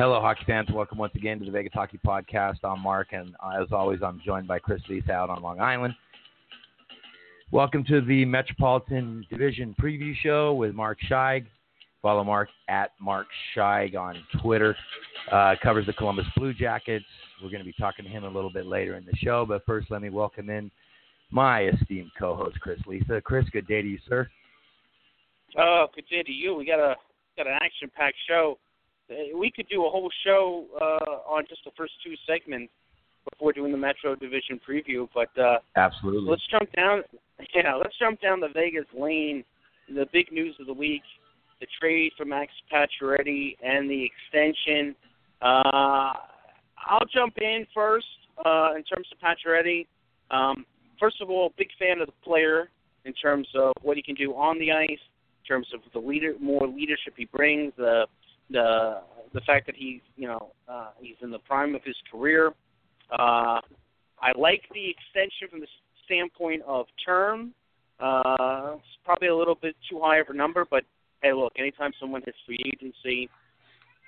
Hello, hockey fans. Welcome once again to the Vegas Hockey Podcast. I'm Mark, and as always, I'm joined by Chris Lisa out on Long Island. Welcome to the Metropolitan Division Preview Show with Mark Scheig. Follow Mark at Mark Scheig on Twitter. Uh, covers the Columbus Blue Jackets. We're going to be talking to him a little bit later in the show, but first, let me welcome in my esteemed co-host Chris Lisa. Chris, good day to you, sir. Oh, good day to you. We got a got an action-packed show. Uh, we could do a whole show uh, on just the first two segments before doing the Metro Division preview, but uh, absolutely. Let's jump down. Yeah, let's jump down the Vegas lane. The big news of the week: the trade for Max Pacioretty and the extension. Uh, I'll jump in first uh, in terms of Pacioretty. Um, first of all, big fan of the player in terms of what he can do on the ice, in terms of the leader, more leadership he brings, the the the fact that he's you know uh, he's in the prime of his career. Uh, I like the extension from the standpoint of term. Uh, it's probably a little bit too high of a number, but hey, look, anytime someone hits free agency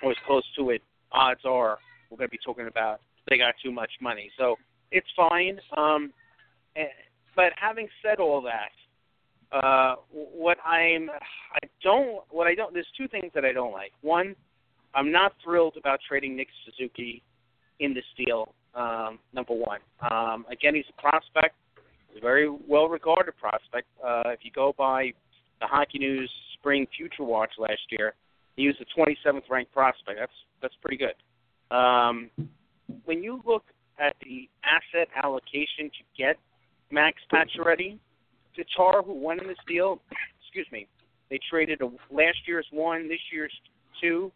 or is close to it, odds are we're going to be talking about they got too much money. So it's fine. Um, eh, but having said all that, uh, what I'm I don't what I don't there's two things that I don't like. One, I'm not thrilled about trading Nick Suzuki in this deal. Um, number one, um, again, he's a prospect, he's a very well regarded prospect. Uh, if you go by the Hockey News Spring Future Watch last year, he was the 27th ranked prospect. That's that's pretty good. Um, when you look at the asset allocation to get Max Pacioretty, Tatar, who won in this deal, excuse me, they traded a, last year's one, this year's two,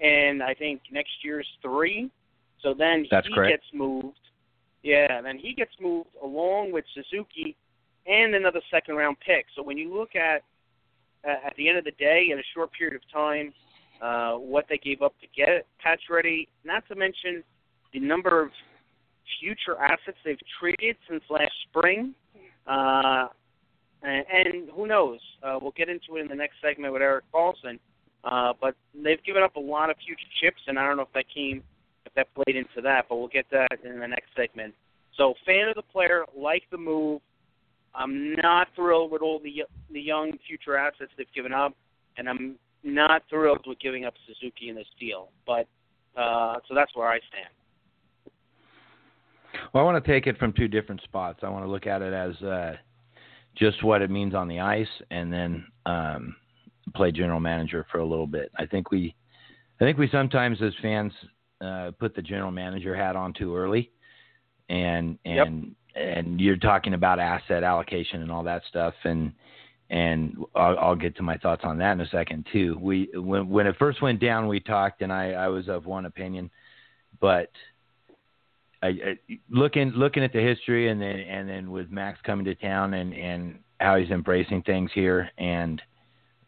and I think next year's three. So then That's he correct. gets moved. Yeah, then he gets moved along with Suzuki and another second round pick. So when you look at uh, at the end of the day, in a short period of time, uh, what they gave up to get Pacioretty, not to mention the number of future assets they've traded since last spring. Uh, and, who knows? Uh, we'll get into it in the next segment with Erik Karlsson. Uh, but they've given up a lot of future chips, and I don't know if that came, if that played into that. But we'll get that in the next segment. So, fan of the player, like the move. I'm not thrilled with all the the young future assets they've given up, and I'm not thrilled with giving up Suzuki in this deal. But uh, so that's where I stand. Well, I want to take it from two different spots. I want to look at it as uh, just what it means on the ice, and then um, play general manager for a little bit. I think we, I think we sometimes as fans uh, put the general manager hat on too early, and and yep. and you're talking about asset allocation and all that stuff, and and I'll, I'll, get to my thoughts on that in a second too. We when when it first went down, we talked, and I I was of one opinion, but I, I, looking looking at the history and then and then with Max coming to town and and how he's embracing things here and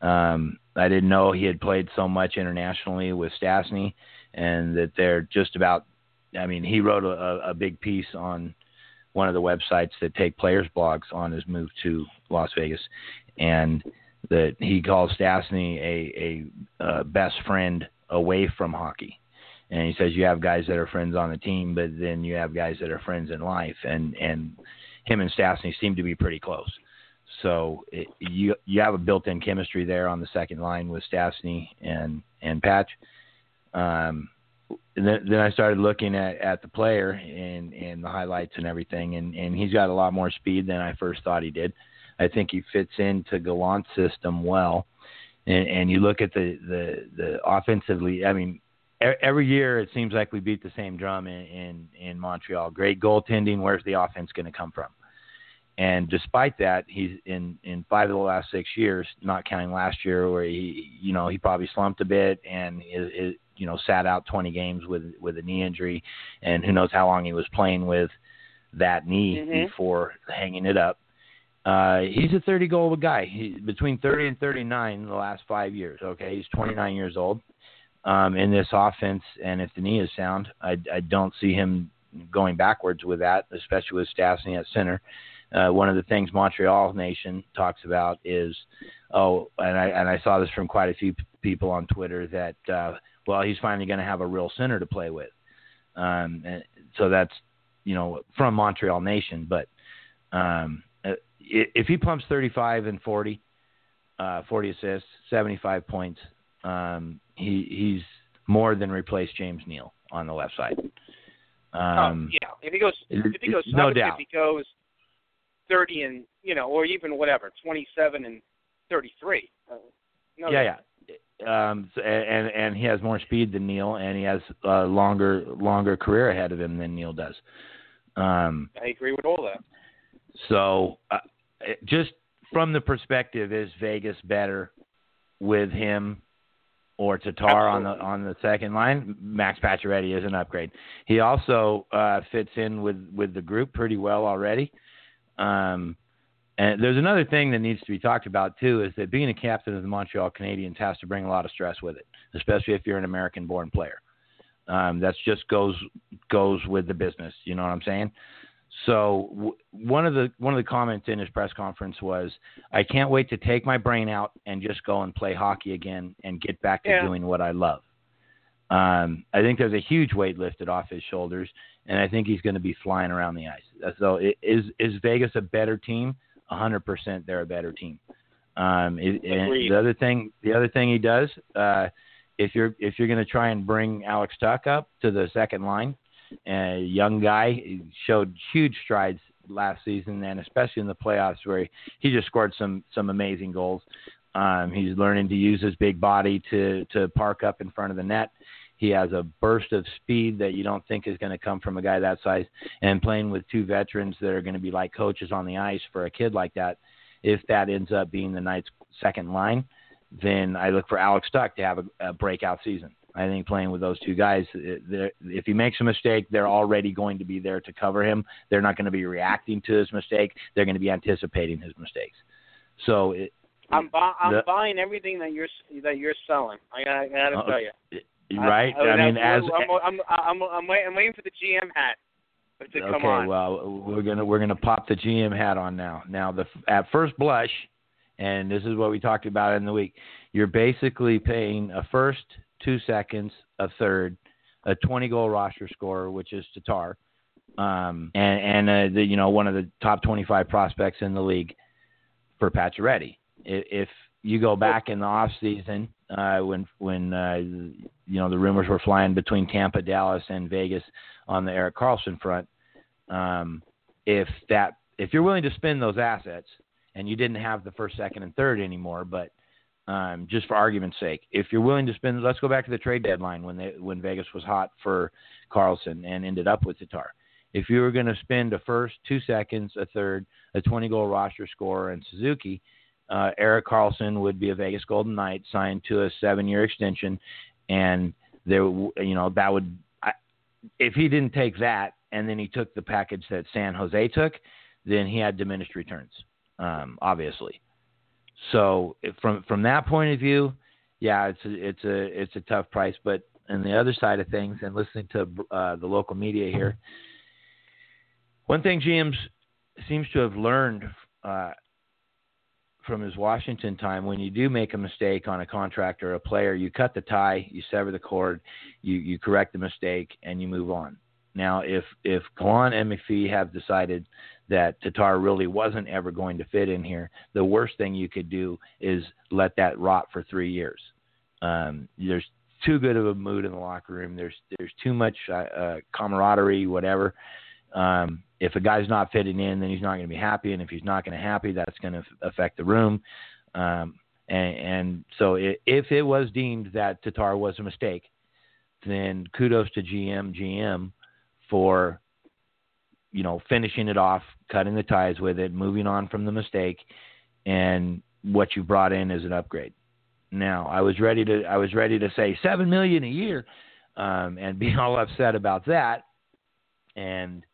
um, I didn't know he had played so much internationally with Stastny and that they're just about I mean he wrote a, a big piece on one of the websites that take players blogs on his move to Las Vegas and that he calls Stastny a, a, a best friend away from hockey and he says you have guys that are friends on the team, but then you have guys that are friends in life, and and him and Stastny seem to be pretty close. So it, you you have a built-in chemistry there on the second line with Stastny and and Patch. Um, and then, then I started looking at, at the player and, and the highlights and everything, and, and he's got a lot more speed than I first thought he did. I think he fits into Gallant's system well. And, and you look at the, the, the offensively, I mean, every year it seems like we beat the same drum in, in, in Montreal. Great goaltending. Where's the offense going to come from? And despite that, he's in, in five of the last six years, not counting last year where he, you know, he probably slumped a bit and is, is you know, sat out 20 games with, with a knee injury and who knows how long he was playing with that knee mm-hmm. before hanging it up. Uh, he's a 30 goal guy. He, between 30 and 39 in the last five years. Okay, he's 29 years old um, in this offense, and if the knee is sound, I, I don't see him going backwards with that, especially with Stastny at center. uh, one of the things Montreal Nation talks about is, oh, and I and I saw this from quite a few p- people on Twitter that, uh, well, he's finally going to have a real center to play with. Um, and so that's, you know, from Montreal Nation. But um, uh, if he pumps 35 and 40, uh, 40 assists, 75 points, um, he he's more than replaced James Neal on the left side. Um, oh, yeah, if he goes, if he goes, no doubt. If he goes thirty and you know, or even whatever, twenty-seven and thirty-three. Uh, no yeah, yeah. Um, so, and and he has more speed than Neal, and he has a longer longer career ahead of him than Neal does. Um, I agree with all that. So, uh, just from the perspective, is Vegas better with him or Tatar on the on the second line, Max Pacioretty is an upgrade. He also uh, fits in with with the group pretty well already. Um, and there's another thing that needs to be talked about too is that being a captain of the Montreal Canadiens has to bring a lot of stress with it, especially if you're an American-born player. Um, that's just goes goes with the business. You know what I'm saying? So w- one of the one of the comments in his press conference was, "I can't wait to take my brain out and just go and play hockey again and get back to yeah. doing what I love." Um, I think there's a huge weight lifted off his shoulders, and I think he's going to be flying around the ice. So it, is is Vegas a better team? 100% they're a better team. Um, it, and the other thing, the other thing he does, uh, if you're if you're going to try and bring Alex Tuch up to the second line, a young guy. He showed huge strides last season, and especially in the playoffs, where he just scored some some amazing goals. Um, he's learning to use his big body to to park up in front of the net. He has a burst of speed that you don't think is going to come from a guy that size. And playing with two veterans that are going to be like coaches on the ice for a kid like that, if that ends up being the Knights' second line, then I look for Alex Tuch to have a, a breakout season. I think playing with those two guys, if he makes a mistake, they're already going to be there to cover him. They're not going to be reacting to his mistake. They're going to be anticipating his mistakes. So it, I'm bu- I'm the, buying everything that you're that you're selling. I gotta, I gotta uh, tell you. Right. I, I, I mean, as I'm, I'm, I'm, I'm, waiting, I'm waiting for the GM hat to okay, come on. well, we're gonna we're gonna pop the GM hat on now. Now, the at first blush, and this is what we talked about in the week. You're basically paying a first, two seconds, a third, a 20 goal roster scorer, which is Tatar, um, and, and uh, the, you know one of the top 25 prospects in the league for Pacioretty. If, you go back in the off season uh, when when uh, you know the rumors were flying between Tampa, Dallas, and Vegas on the Erik Karlsson front, um, if that if you're willing to spend those assets and you didn't have the first, second, and third anymore, but um, just for argument's sake, if you're willing to spend, let's go back to the trade deadline when they when Vegas was hot for Karlsson and ended up with Tatar. If you were going to spend a first, two seconds, a third, a 20 goal roster scorer, and Suzuki, uh, Erik Karlsson would be a Vegas Golden Knight signed to a seven year extension, and there, you know, that would, I, if he didn't take that and then he took the package that San Jose took, then he had diminished returns, um, obviously. So from from that point of view, yeah, it's a, it's a it's a tough price. But on the other side of things, and listening to uh, the local media here, one thing GM's seems to have learned uh, from his Washington time, when you do make a mistake on a contract or a player, you cut the tie, you sever the cord, you you correct the mistake, and you move on. Now, if if Gallant and McPhee have decided that Tatar really wasn't ever going to fit in here, the worst thing you could do is let that rot for three years. Um, there's too good of a mood in the locker room. There's there's too much uh, uh, camaraderie, whatever. Um, if a guy's not fitting in, then he's not going to be happy, and if he's not going to happy, that's going to affect the room. Um, and, and so, it, if it was deemed that Tatar was a mistake, then kudos to GM GM for you know finishing it off, cutting the ties with it, moving on from the mistake, and what you brought in is an upgrade. Now, I was ready to I was ready to say seven million a year, um, and be all upset about that, and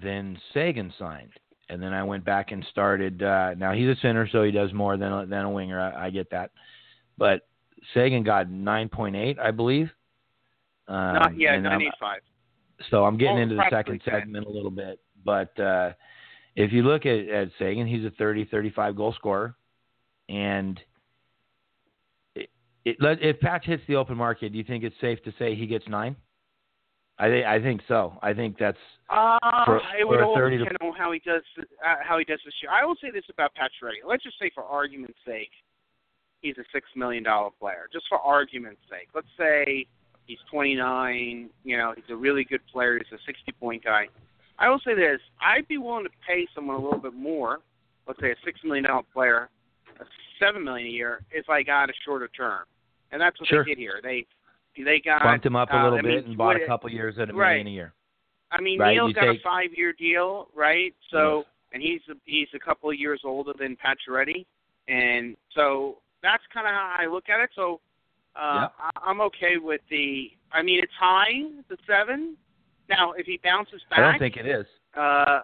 then Seguin signed, and then I went back and started. Uh, now he's a center, so he does more than a, than a winger. I, I get that, but Seguin got nine point eight, I believe. Um, Not, yeah, nine eight five. So I'm getting into the second segment a little bit, but uh, if you look at, at Seguin, he's a 30, 35 goal scorer, and it, it, if Patch hits the open market, do you think it's safe to say he gets nine? I think I think so. I think that's uh, for, it would for a all 30 to- depend on how he does uh, how he does this year. I will say this about Patch Pacioretty. Let's just say, for argument's sake, he's a six million dollar player. Just for argument's sake, let's say he's 29. You know, he's a really good player. He's a 60 point guy. I will say this: I'd be willing to pay someone a little bit more. Let's say a six million dollar player, a seven million a year, if I got a shorter term. And that's what Sure. they did here. They they got bumped him up a uh, little I bit mean, and bought a couple years at a right. million a year. I mean, Right, Neal's you got take- a five-year deal, right? So, and he's a, he's a couple of years older than Pacioretty, and so that's kind of how I look at it. So, uh, I, I'm okay with the. I mean, it's high, the seven. Now, if he bounces back, I don't think it is. uh,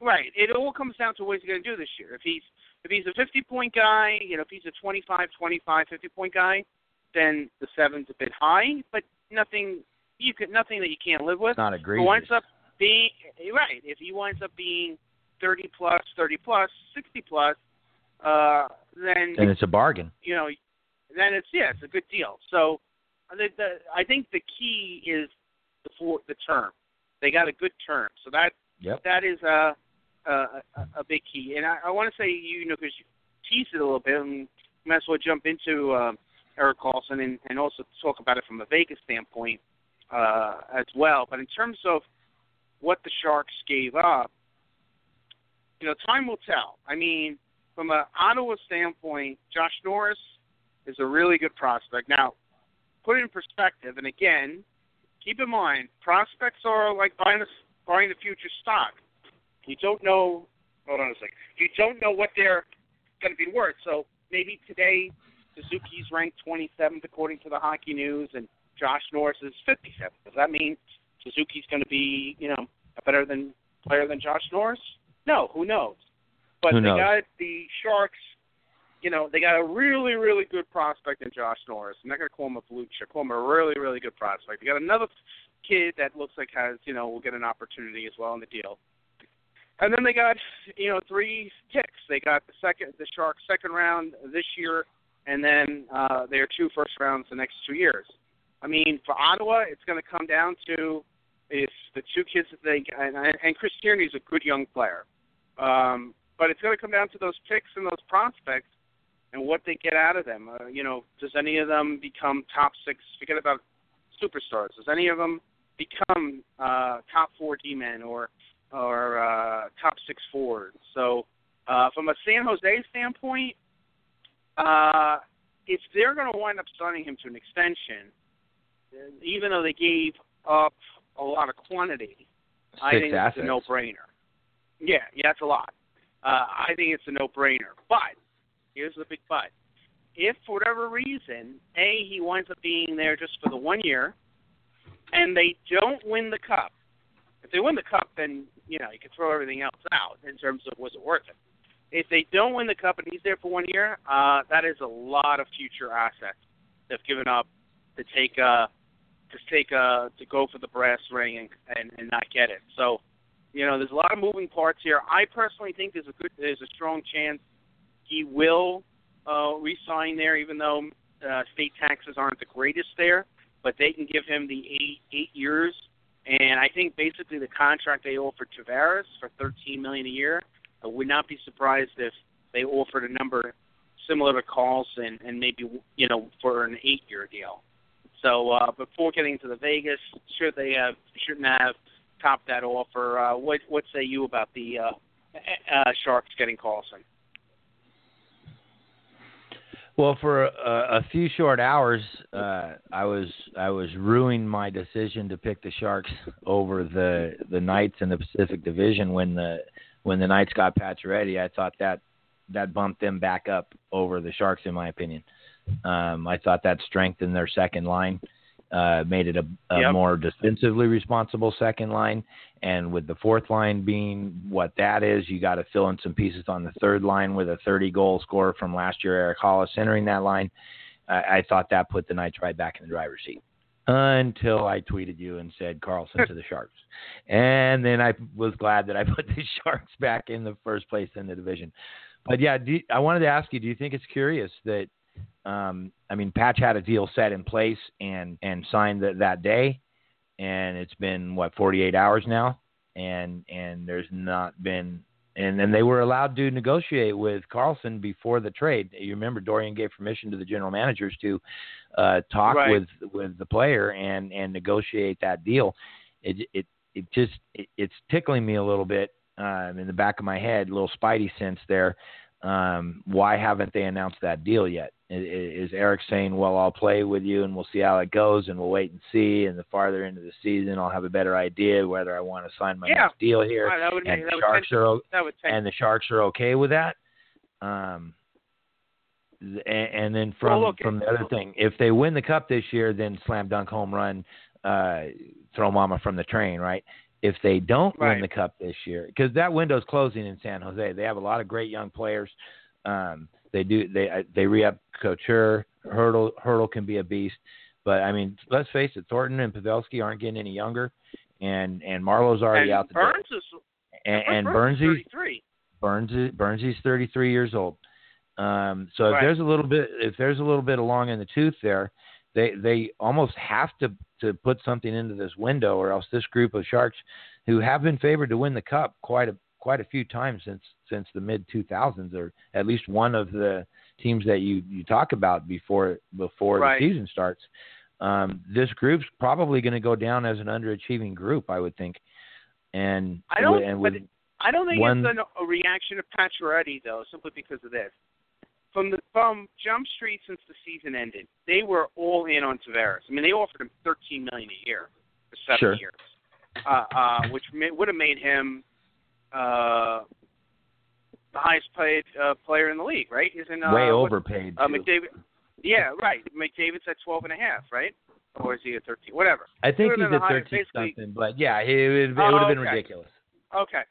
right. It all comes down to what he's going to do this year. If he's if he's a 50 point guy, you know, if he's a 25, 25, 50 point guy, then the seven's a bit high, but nothing you could nothing that you can't live with. It's not agree. winds up being right, if he winds up being 30 plus, 30 plus, 60 plus, uh, then and it's a bargain. you know, then it's yeah, it's a good deal. So, the, the, I think the key is the for the term. They got a good term, so that Yep. that is a a, a, big key. And I, I want to say you know because you teased it a little bit, and you might as well jump into uh, Erik Karlsson and, and also talk about it from a Vegas standpoint uh, as well. But in terms of what the Sharks gave up, you know, time will tell. I mean, from a Ottawa standpoint, Josh Norris is a really good prospect. Now, put it in perspective, and again, keep in mind, prospects are like buying a, buying the future stock. You don't know. Hold on a second. You don't know what they're going to be worth. So maybe today Suzuki's ranked 27th according to the Hockey News, and Josh Norris is 57th. Does that mean Suzuki's going to be, you know, a better than player than Josh Norris? No, who knows? But Who they got the Sharks. You know, they got a really, really good prospect in Josh Norris. I'm not going to call him a blue chip. Call him a really, really good prospect. They got another kid that looks like has, you know, will get an opportunity as well in the deal. And then they got, you know, three picks. They got the second, the Sharks' second round this year, and then uh, their two first rounds the next two years. I mean, for Ottawa, it's going to come down to if the two kids that they and, and Chris Tierney's a good young player, um, but it's going to come down to those picks and those prospects and what they get out of them. Uh, you know, does any of them become top six? Forget about superstars. Does any of them become uh, top four D-men or or uh, top six forwards? So, uh, from a San Jose standpoint, uh, if they're going to wind up signing him to an extension, even though they gave up a lot of quantity, I think assets. it's a no-brainer. Yeah, yeah, that's a lot. Uh, I think it's a no-brainer. But here's the big but: if for whatever reason, a he winds up being there just for the one year, and they don't win the cup. If they win the cup, then you know you can throw everything else out in terms of was it worth it. If they don't win the cup and he's there for one year, uh, that is a lot of future assets they've given up to take uh to take uh to go for the brass ring and, and and not get it. So, you know, there's a lot of moving parts here. I personally think there's a good there's a strong chance he will uh resign there even though uh state taxes aren't the greatest there, but they can give him the eight eight years and I think basically the contract they offered Tavares for thirteen million a year, I would not be surprised if they offered a number similar to Karlsson and maybe you know for an eight year deal. So uh, before getting to the Vegas, should they have shouldn't have topped that offer? Uh, what what say you about the uh, uh, Sharks getting Karlsson? Well, for a, a few short hours, uh, I was I was ruining my decision to pick the Sharks over the the Knights in the Pacific Division when the when the Knights got Pacioretty. I thought that that bumped them back up over the Sharks, in my opinion. Um, I thought that strengthened their second line, uh, made it a, a Yep. more defensively responsible second line. And with the fourth line being what that is, you got to fill in some pieces on the third line with a 30 goal scorer from last year, Erik Haula, entering that line. I, I thought that put the Knights right back in the driver's seat. until I tweeted you and said Karlsson to the Sharks. And then I was glad that I put the Sharks back in the first place in the division. But yeah, you, I wanted to ask you, do you think it's curious that um, I mean, Patch had a deal set in place and and signed that that day, and it's been what 48 hours now, and and there's not been and and they were allowed to negotiate with Karlsson before the trade. You remember Dorion gave permission to the general managers to uh, talk right. with with the player and and negotiate that deal. It it it just it, it's tickling me a little bit um, in the back of my head, a little spidey sense there. Um, why haven't they announced that deal yet? Is is Erik saying, "Well, I'll play with you, and we'll see how it goes, and we'll wait and see, and the farther into the season, I'll have a better idea whether I want to sign my yeah. next deal here." Right, and make, the Sharks would are and the Sharks are okay with that. Um, and, and then from well, look, from the other thing, if they win the cup this year, then slam dunk home run, uh, throw mama from the train, right? If they don't right. win the cup this year, because that window's closing in San Jose, they have a lot of great young players. Um, they do they uh, they re-up Couture. Hertl Hertl can be a beast, but I mean, let's face it, Thornton and Pavelski aren't getting any younger, and and Marleau's already and out the Burns door. Is, and, and Burns Burnsy's 33. Burns Burnsy's 33 years old. Um, so if Right. there's a little bit if there's a little bit along in the tooth there, they they almost have to to put something into this window, or else this group of Sharks, who have been favored to win the cup quite a quite a few times since since the mid 2000s, or at least one of the teams that you you talk about before before Right. the season starts. Um, this group's probably going to go down as an underachieving group, I would think. And I don't- and I don't think One- it's an, a reaction to Pacioretty though, simply because of this. From the from Jump Street since the season ended, they were all in on Tavares. I mean, they offered him thirteen million a year for seven Sure. years, uh, uh, which may, would have made him uh, the highest paid uh, player in the league, right? He's in uh, way what- overpaid. Uh. McDavid. Yeah, right. McDavid's at twelve and a half, right? Or is he at thirteen? Whatever. I think he's at 13 basically- something, but yeah, it, it, it Oh, would have been okay. ridiculous. Okay.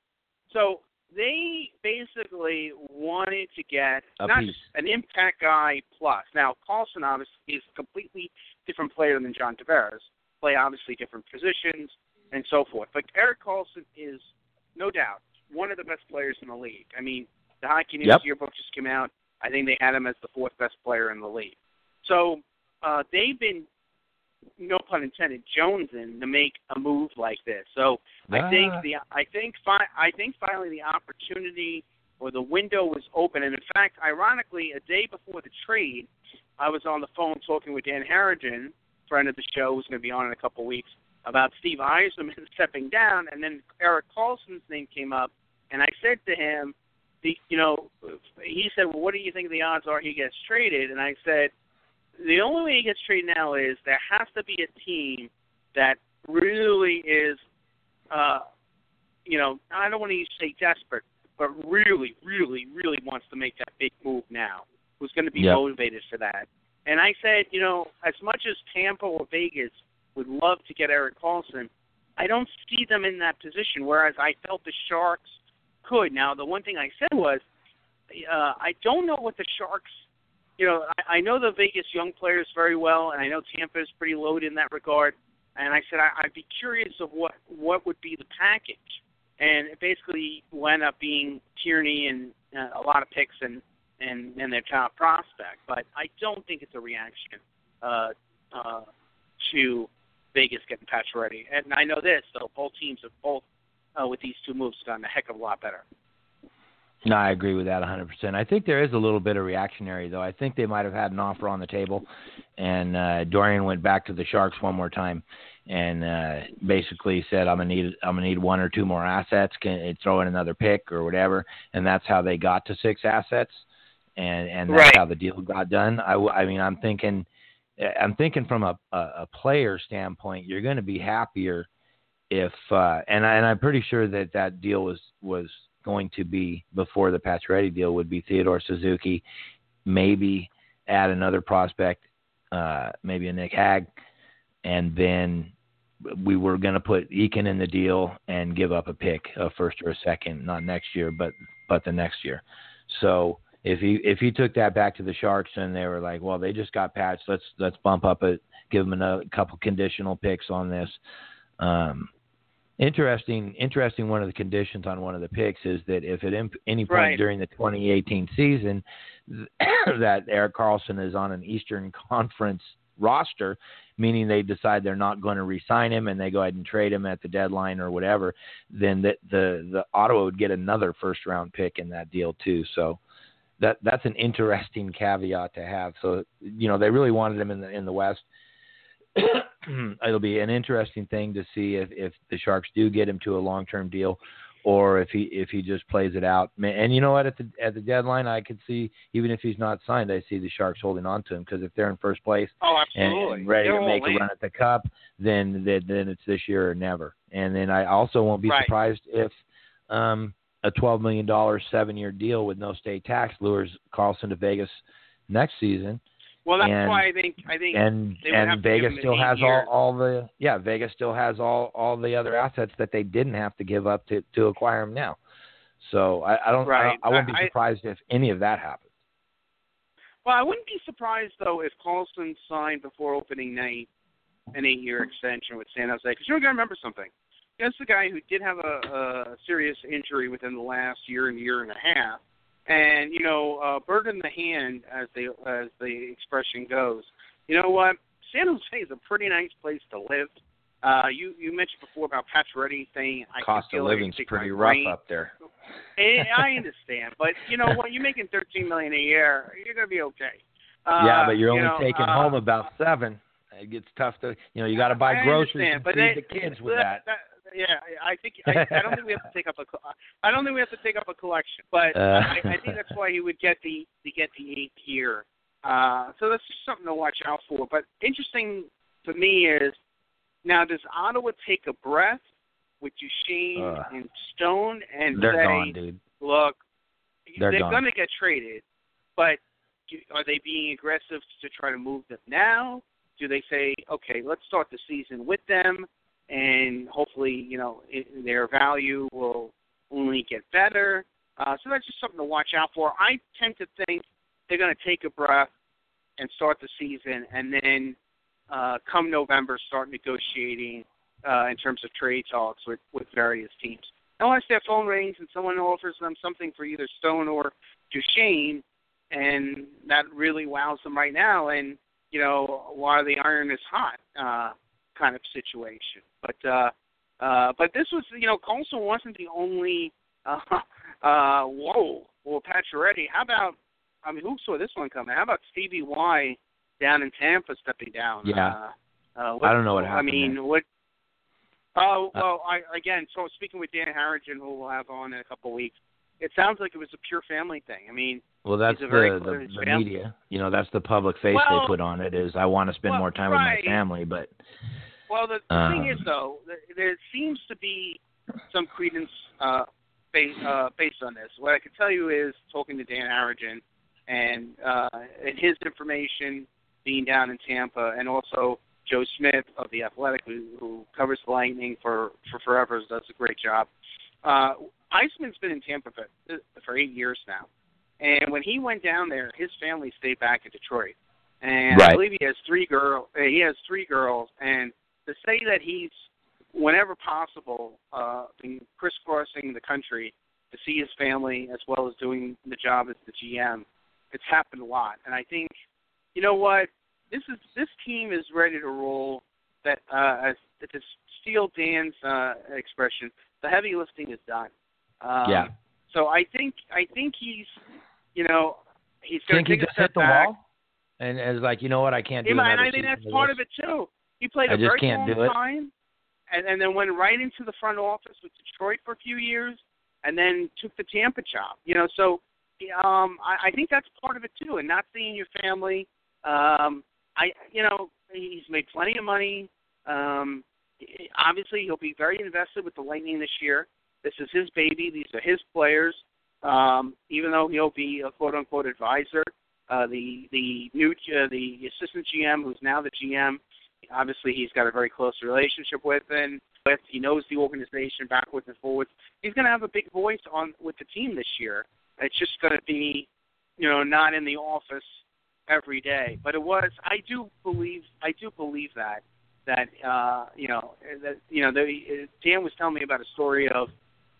So they basically wanted to get A not piece. just an impact guy plus. Now Karlsson obviously is a completely different player than John Tavares. Play obviously different positions and so forth. But Erik Karlsson is no doubt one of the best players in the league. I mean, the Hockey News Yep. yearbook just came out. I think they had him as the fourth best player in the league. So uh, they've been, no pun intended, Jones jonesing to make a move like this. So I think Ah. the I think fi- I think finally the opportunity or the window was open, and in fact, ironically, a day before the trade, I was on the phone talking with Dan Harrigan, friend of the show, who's going to be on in a couple of weeks, about Steve Yzerman stepping down, and then Erik Karlsson's name came up, and I said to him, the you know, he said, well, what do you think the odds are he gets traded? And I said, the only way he gets traded now is there has to be a team that really is uh, you know, I don't want to say desperate, but really, really, really wants to make that big move now. Who's going to be Yep. motivated for that? And I said, you know, as much as Tampa or Vegas would love to get Erik Karlsson, I don't see them in that position. Whereas I felt the Sharks could. Now, the one thing I said was, uh, I don't know what the Sharks. You know, I, I know the Vegas young players very well, and I know Tampa is pretty loaded in that regard and I said I, I'd be curious of what what would be the package, and it basically wound up being Tierney and uh, a lot of picks and and and their top prospect. But I don't think it's a reaction uh, uh, to Vegas getting Pacioretty. And I know this, though both teams have both uh, with these two moves gotten a heck of a lot better. No, I agree with that 100%. I think there is a little bit of reactionary, though. I think they might have had an offer on the table, and uh, Dorion went back to the Sharks one more time and uh, basically said, "I'm gonna need I'm gonna need one or two more assets. Can uh, throw in another pick or whatever?" And that's how they got to six assets, and and that's Right. how the deal got done. I, w- I mean, I'm thinking, I'm thinking from a a, a player standpoint, you're going to be happier if, uh, and I, and I'm pretty sure that that deal was was going to be before the Pacioretty deal would be Theodore Suzuki, maybe add another prospect, uh, maybe a Nick Hague, and then we were going to put Eakin in the deal and give up a pick, a first or a second, not next year, but but the next year. So if he if he took that back to the Sharks and they were like, well, they just got patched, let's let's bump up a give them a couple conditional picks on this. Um, interesting, interesting. One of the conditions on one of the picks is that if at any point right. during the 2018 season that Erik Karlsson is on an Eastern Conference roster, meaning they decide they're not going to re-sign him and they go ahead and trade him at the deadline or whatever, then the the, the Ottawa would get another first round pick in that deal too. So that that's an interesting caveat to have. So you know they really wanted him in the in the West. It'll be an interesting thing to see if if the Sharks do get him to a long term deal or if he if he just plays it out. And you know what? At the at the deadline, I could see even if he's not signed, I see the Sharks holding on to him because if they're in first place oh, and, and, ready they're to make a run at the Cup, then then, then it's this year or never. And then I also won't be right. surprised if um, a twelve million dollar seven year deal with no state tax lures Karlsson to Vegas next season. Well, that's and, why I think I think and and Vegas still has all, all the yeah Vegas still has all all the other assets that they didn't have to give up to to acquire him now. So I, I don't right. I, I wouldn't be I, surprised if any of that happens. Well, I wouldn't be surprised though if Karlsson signed before opening night an eight-year extension with San Jose because you're going to remember something. That's the guy who did have a, a serious injury within the last year and year and a half and you know, uh, bird in the hand, as the as the expression goes. You know what? San Jose is a pretty nice place to live. Uh, you you mentioned before about Pacioretty saying I cost of living's like pretty rough brain. up there. and I understand, but you know what? You're making 13 million a year. You're gonna be okay. Uh, yeah, but you're you only know, taking uh, home about seven. It gets tough to, you know, you got to buy I groceries and feed the kids with that, that. that yeah, I think I, I don't think we have to take up a I don't think we have to take up a collection, but Uh. I, I think that's why he would get the to get the eighth year. Uh, so that's just something to watch out for. But interesting to me is now does Ottawa take a breath with Duchene Uh. and Stone and They're say, gone, dude. look, They're they're going to get traded, but do, are they being aggressive to try to move them now? Do they say, okay, let's start the season with them, and hopefully, you know, it, their value will only get better? Uh, so that's just something to watch out for. I tend to think they're going to take a breath and start the season, and then uh, come November, start negotiating uh, in terms of trade talks with, with various teams. Unless their phone rings and someone offers them something for either Stone or Duchene, and that really wows them right now, and you know, while the iron is hot, uh, kind of situation. But uh, uh, but this was, you know, Karlsson wasn't the only. Uh, uh, whoa, well, Pacioretty. How about? I mean, who saw this one coming? How about Stevie Y down in Tampa stepping down? Yeah. Uh, uh, what, I don't know what happened I mean, there. what? Oh Uh, well, I again. So speaking with Dan Harrigan, who we'll have on in a couple of weeks, it sounds like it was a pure family thing. I mean, Well, that's He's a very the the, the media. You know, that's the public face Well- they put on it. Is I want to spend well, more time right. with my family, but Well, the, the thing is, Um, though, there seems to be some credence uh, based uh, based on this. What I can tell you is, talking to Dan Harrigan, and uh, and his information being down in Tampa, and also Joe Smith of the Athletic, who, who covers the Lightning for for forever, does a great job. Uh, Yzerman's been in Tampa for for eight years now, and when he went down there, his family stayed back in Detroit, and I believe he has three girl. uh, He has three girls, and to say that he's whenever possible uh, been crisscrossing the country to see his family as well as doing the job as the GM, it's happened a lot, and I think you know what this is. This team is ready to roll. That uh, as to steal Dan's uh, expression, the heavy lifting is done. Um, yeah. So I think I think he's, you know, he's going to he take a just step hit the back. wall, and and is like, you know what, I can't do Yeah, and I think that's part of it too. He played I a very long it. time, and, and then went right into the front office with Detroit for a few years, and then took the Tampa job. You know, so um, I, I think that's part of it too, and not seeing your family. Um, I, you know, he's made plenty of money. Um, obviously, he'll be very invested with the Lightning this year. This is his baby. These are his players. Um, even though he'll be a quote unquote advisor, uh, the the new uh, the assistant GM, who's now the GM, obviously he's got a very close relationship with, and with he knows the organization backwards and forwards. He's going to have a big voice on with the team this year. It's just going to be you know, not in the office every day. But it was. I do believe. I do believe that that uh, you know that you know the, Dan was telling me about a story of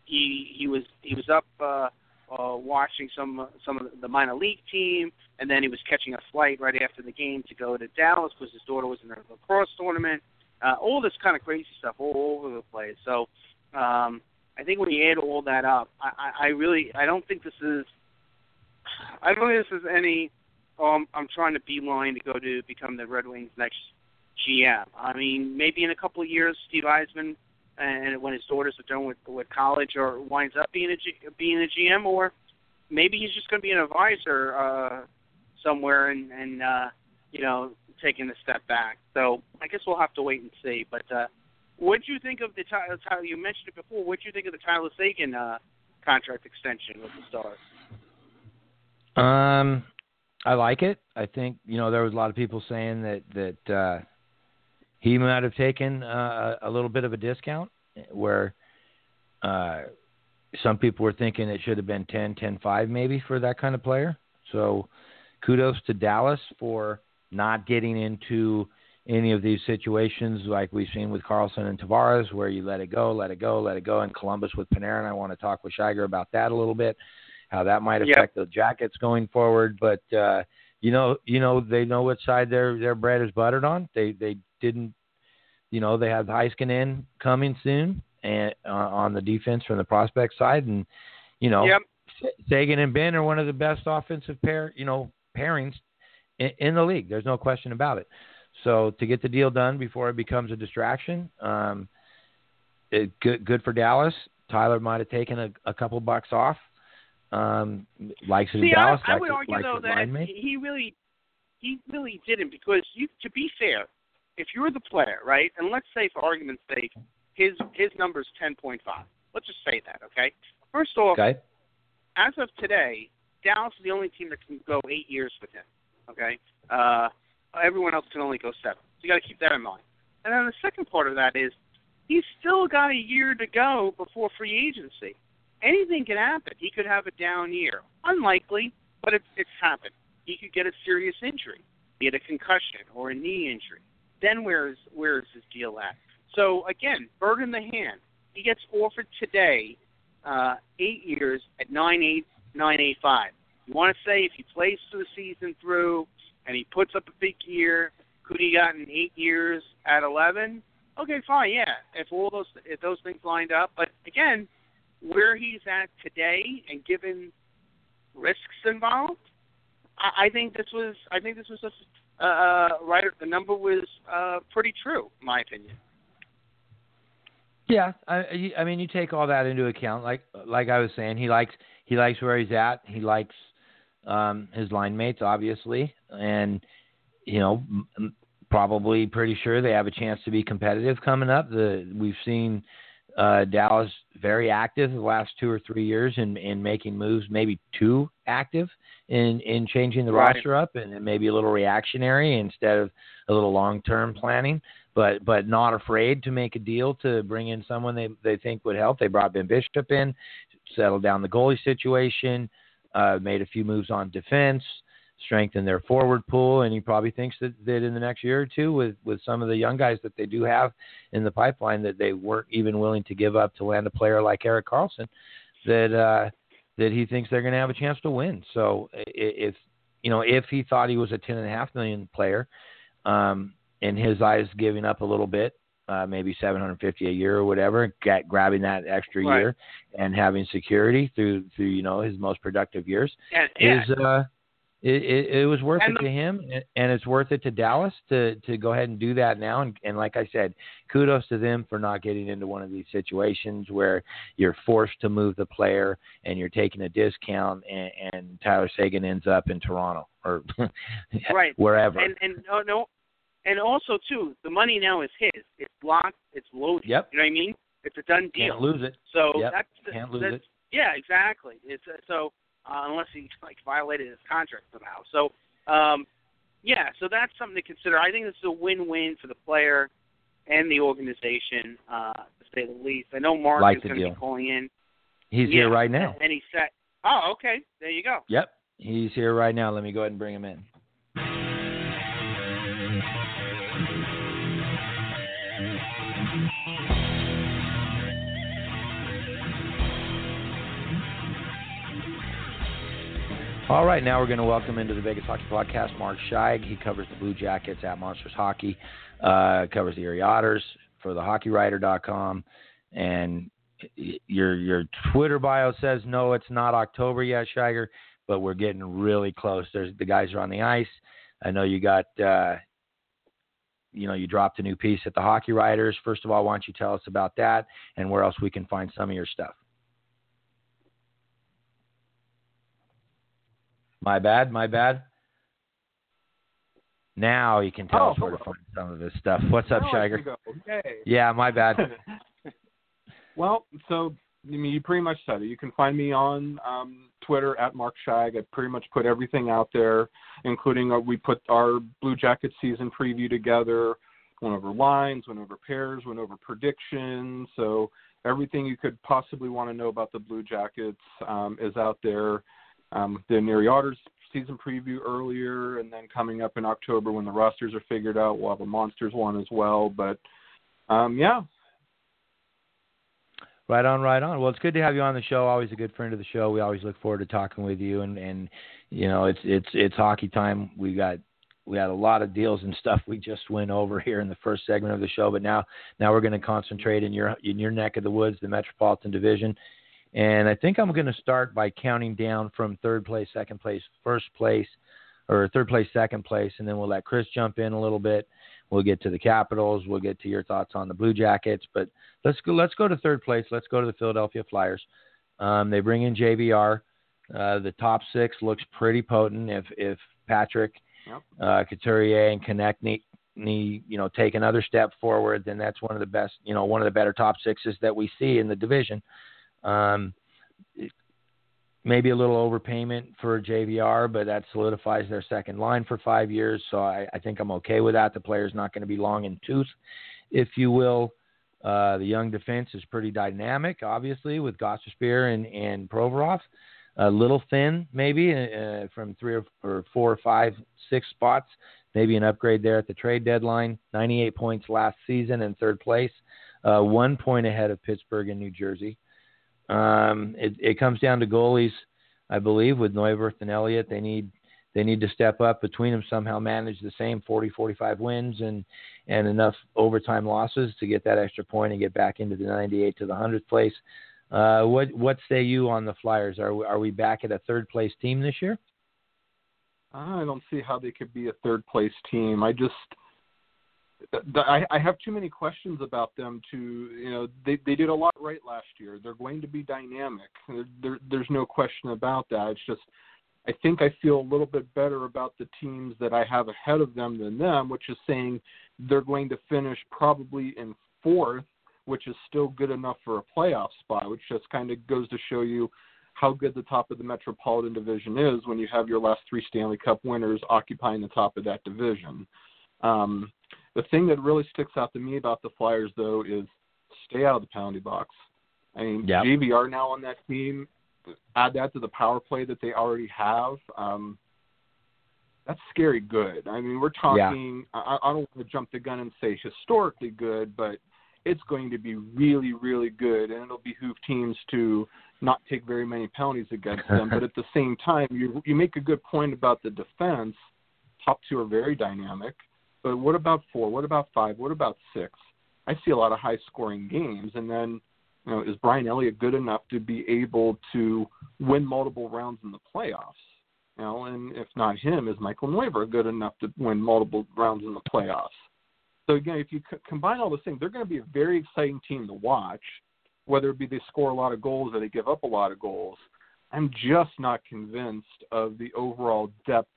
he he was he was up uh, uh, watching some some of the minor league team, and then he was catching a flight right after the game to go to Dallas because his daughter was in a lacrosse tournament. Uh, all this kind of crazy stuff all over the place. So um, I think when you add all that up, I, I, I really I don't think this is I don't think this is any. Um, I'm trying to beeline to go to become the Red Wings next GM. I mean, maybe in a couple of years, Steve Yzerman and when his daughters are done with with college, or winds up being a G, being a GM, or maybe he's just going to be an advisor uh, somewhere and and uh, you know taking a step back. So I guess we'll have to wait and see. But uh, what do you think of the Tyler? You mentioned it before. What do you think of the Tyler Seguin uh, contract extension with the Stars? Um, I like it. I think you know there was a lot of people saying that that uh, he might have taken uh, a little bit of a discount where uh, some people were thinking it should have been 10, 10, 5 maybe for that kind of player. So kudos to Dallas for not getting into any of these situations like we've seen with Karlsson and Tavares where you let it go, let it go, let it go. And Columbus with Panarin, I want to talk with Shiger about that a little bit, how that might affect yep. the Jackets going forward. But uh, you know, you know, they know what side their their bread is buttered on. They they didn't, you know, they have Heiskanen coming soon and uh, on the defense from the prospect side, and you know, yep. Seguin and Benn are one of the best offensive pair, you know, pairings in, in the league. There's no question about it. So to get the deal done before it becomes a distraction, um, it, good good for Dallas. Tyler might have taken a, a couple bucks off. Um, likes it See, in Dallas. I, I would it, argue though that he really he really didn't because you to be fair, if you're the player, right, and let's say for argument's sake, his his number is ten point five. Let's just say that, okay? First off, okay. as of today, Dallas is the only team that can go eight years with him. Okay, uh, everyone else can only go seven. So you got to keep that in mind. And then the second part of that is he's still got a year to go before free agency. Anything can happen. He could have a down year. Unlikely, but it's it's happened. He could get a serious injury, be it a concussion or a knee injury. Then where's where's his deal at? So again, bird in the hand. He gets offered today uh, eight years at nine eight nine eight five. You want to say if he plays through the season through and he puts up a big year, could he gotten eight years at eleven? Okay, fine, yeah. If all those if those things lined up, but again, where he's at today and given risks involved, I, I think this was I think this was a uh, uh, right. The number was uh, pretty true, in my opinion. Yeah, I, I mean, you take all that into account. Like, like I was saying, he likes he likes where he's at. He likes um, his line mates, obviously, and you know, probably pretty sure they have a chance to be competitive coming up. The we've seen uh, Dallas very active the last two or three years in in making moves, maybe too active in in changing the right. roster up, and maybe a little reactionary instead of a little long term planning. But but not afraid to make a deal to bring in someone they they think would help. They brought Ben Bishop in, settled down the goalie situation uh, made a few moves on defense, strengthened their forward pool, and he probably thinks that, that in the next year or two, with with some of the young guys that they do have in the pipeline, that they weren't even willing to give up to land a player like Erik Karlsson, that uh, that he thinks they're going to have a chance to win. So if you know if he thought he was a ten and a half million player, um, in his eyes, giving up a little bit uh, maybe 750 a year or whatever, get, grabbing that extra right. year and having security through through you know his most productive years and, is uh it, it, it was worth and it the, to him and it's worth it to Dallas to to go ahead and do that now and, and like I said kudos to them for not getting into one of these situations where you're forced to move the player and you're taking a discount and, and Tyler Seguin ends up in Toronto or right wherever and and no no and also too, the money now is his. It's locked. It's loaded. Yep. You know what I mean? It's a done deal. Can't lose it. So yep. that's the, can't lose that's, it. Yeah, exactly. It's uh, so uh, unless he like violated his contract somehow. So um, yeah, so that's something to consider. I think this is a win-win for the player and the organization, uh, to say the least. I know Mark like is going to be calling in. He's yeah, here right now. And he said, "Oh, okay, there you go." Yep. He's here right now. Let me go ahead and bring him in. All right, now we're going to welcome into the Vegas Hockey Podcast Mark Scheig. He covers the Blue Jackets at Monsters Hockey, uh, covers the Erie Otters for the HockeyWriter.com, and your your Twitter bio says no, it's not October yet, Scheiger, but we're getting really close. There's the guys are on the ice. I know you got, uh, you know, you dropped a new piece at the Hockey Writers. First of all, why don't you tell us about that and where else we can find some of your stuff? My bad, my bad. Now you can tell oh, us where to find some of this stuff. What's up, Shiger? Yeah, my bad. well, so I mean, you pretty much said it. You can find me on um, Twitter at Mark Scheig. I pretty much put everything out there, including uh, we put our Blue Jacket season preview together, went over lines, went over pairs, went over predictions. So everything you could possibly want to know about the Blue Jackets um, is out there. Um, the Erie Otters season preview earlier, and then coming up in October when the rosters are figured out, we'll have a Monsters one as well. But um, yeah. Right on, right on. Well, it's good to have you on the show. Always a good friend of the show. We always look forward to talking with you, and and you know it's it's it's hockey time. We got we had a lot of deals and stuff we just went over here in the first segment of the show, but now now we're going to concentrate in your in your neck of the woods, the Metropolitan Division. And I think I'm going to start by counting down from third place, second place, first place, or third place, second place, and then we'll let Chris jump in a little bit. We'll get to the Capitals. We'll get to your thoughts on the Blue Jackets. But let's go. Let's go to third place. Let's go to the Philadelphia Flyers. Um, they bring in JVR. Uh, the top six looks pretty potent. If if Patrick, yep. uh, Couturier, and Konecny, you know, take another step forward, then that's one of the best, you know, one of the better top sixes that we see in the division. Um, maybe a little overpayment for JVR, but that solidifies their second line for five years. So I, I think I'm okay with that. The player's not going to be long in tooth, if you will. Uh, the young defense is pretty dynamic, obviously, with Gostisbehere and, and Provorov. A little thin, maybe, uh, from three or, or four or five, six spots. Maybe an upgrade there at the trade deadline. 98 points last season in third place, uh, one point ahead of Pittsburgh and New Jersey. Um, it, it comes down to goalies, I believe, with Neuvirth and Elliott. They need they need to step up between them somehow manage the same 40 45 wins and and enough overtime losses to get that extra point and get back into the 98 to the 100th place. Uh, what what say you on the flyers? Are we, are we back at a third place team this year? I don't see how they could be a third place team. I just I, I have too many questions about them to you know they they did a lot right last year. They're going to be dynamic. There, there's no question about that. It's just I think I feel a little bit better about the teams that I have ahead of them than them, which is saying they're going to finish probably in fourth, which is still good enough for a playoff spot, which just kind of goes to show you how good the top of the Metropolitan Division is when you have your last three Stanley Cup winners occupying the top of that division. Um, the thing that really sticks out to me about the Flyers, though, is stay out of the penalty box. I mean, yep. JVR now on that team, add that to the power play that they already have. Um, that's scary good. I mean, we're talking. Yeah. I, I don't want to jump the gun and say historically good, but it's going to be really, really good, and it'll behoove teams to not take very many penalties against them. but at the same time, you you make a good point about the defense. Top two are very dynamic. But what about four? What about five? What about six? I see a lot of high scoring games. And then, you know, is Brian Elliott good enough to be able to win multiple rounds in the playoffs? You know, and if not him, is Michael Neuvirth good enough to win multiple rounds in the playoffs? So again, if you c- combine all those things, they're going to be a very exciting team to watch. Whether it be they score a lot of goals or they give up a lot of goals, I'm just not convinced of the overall depth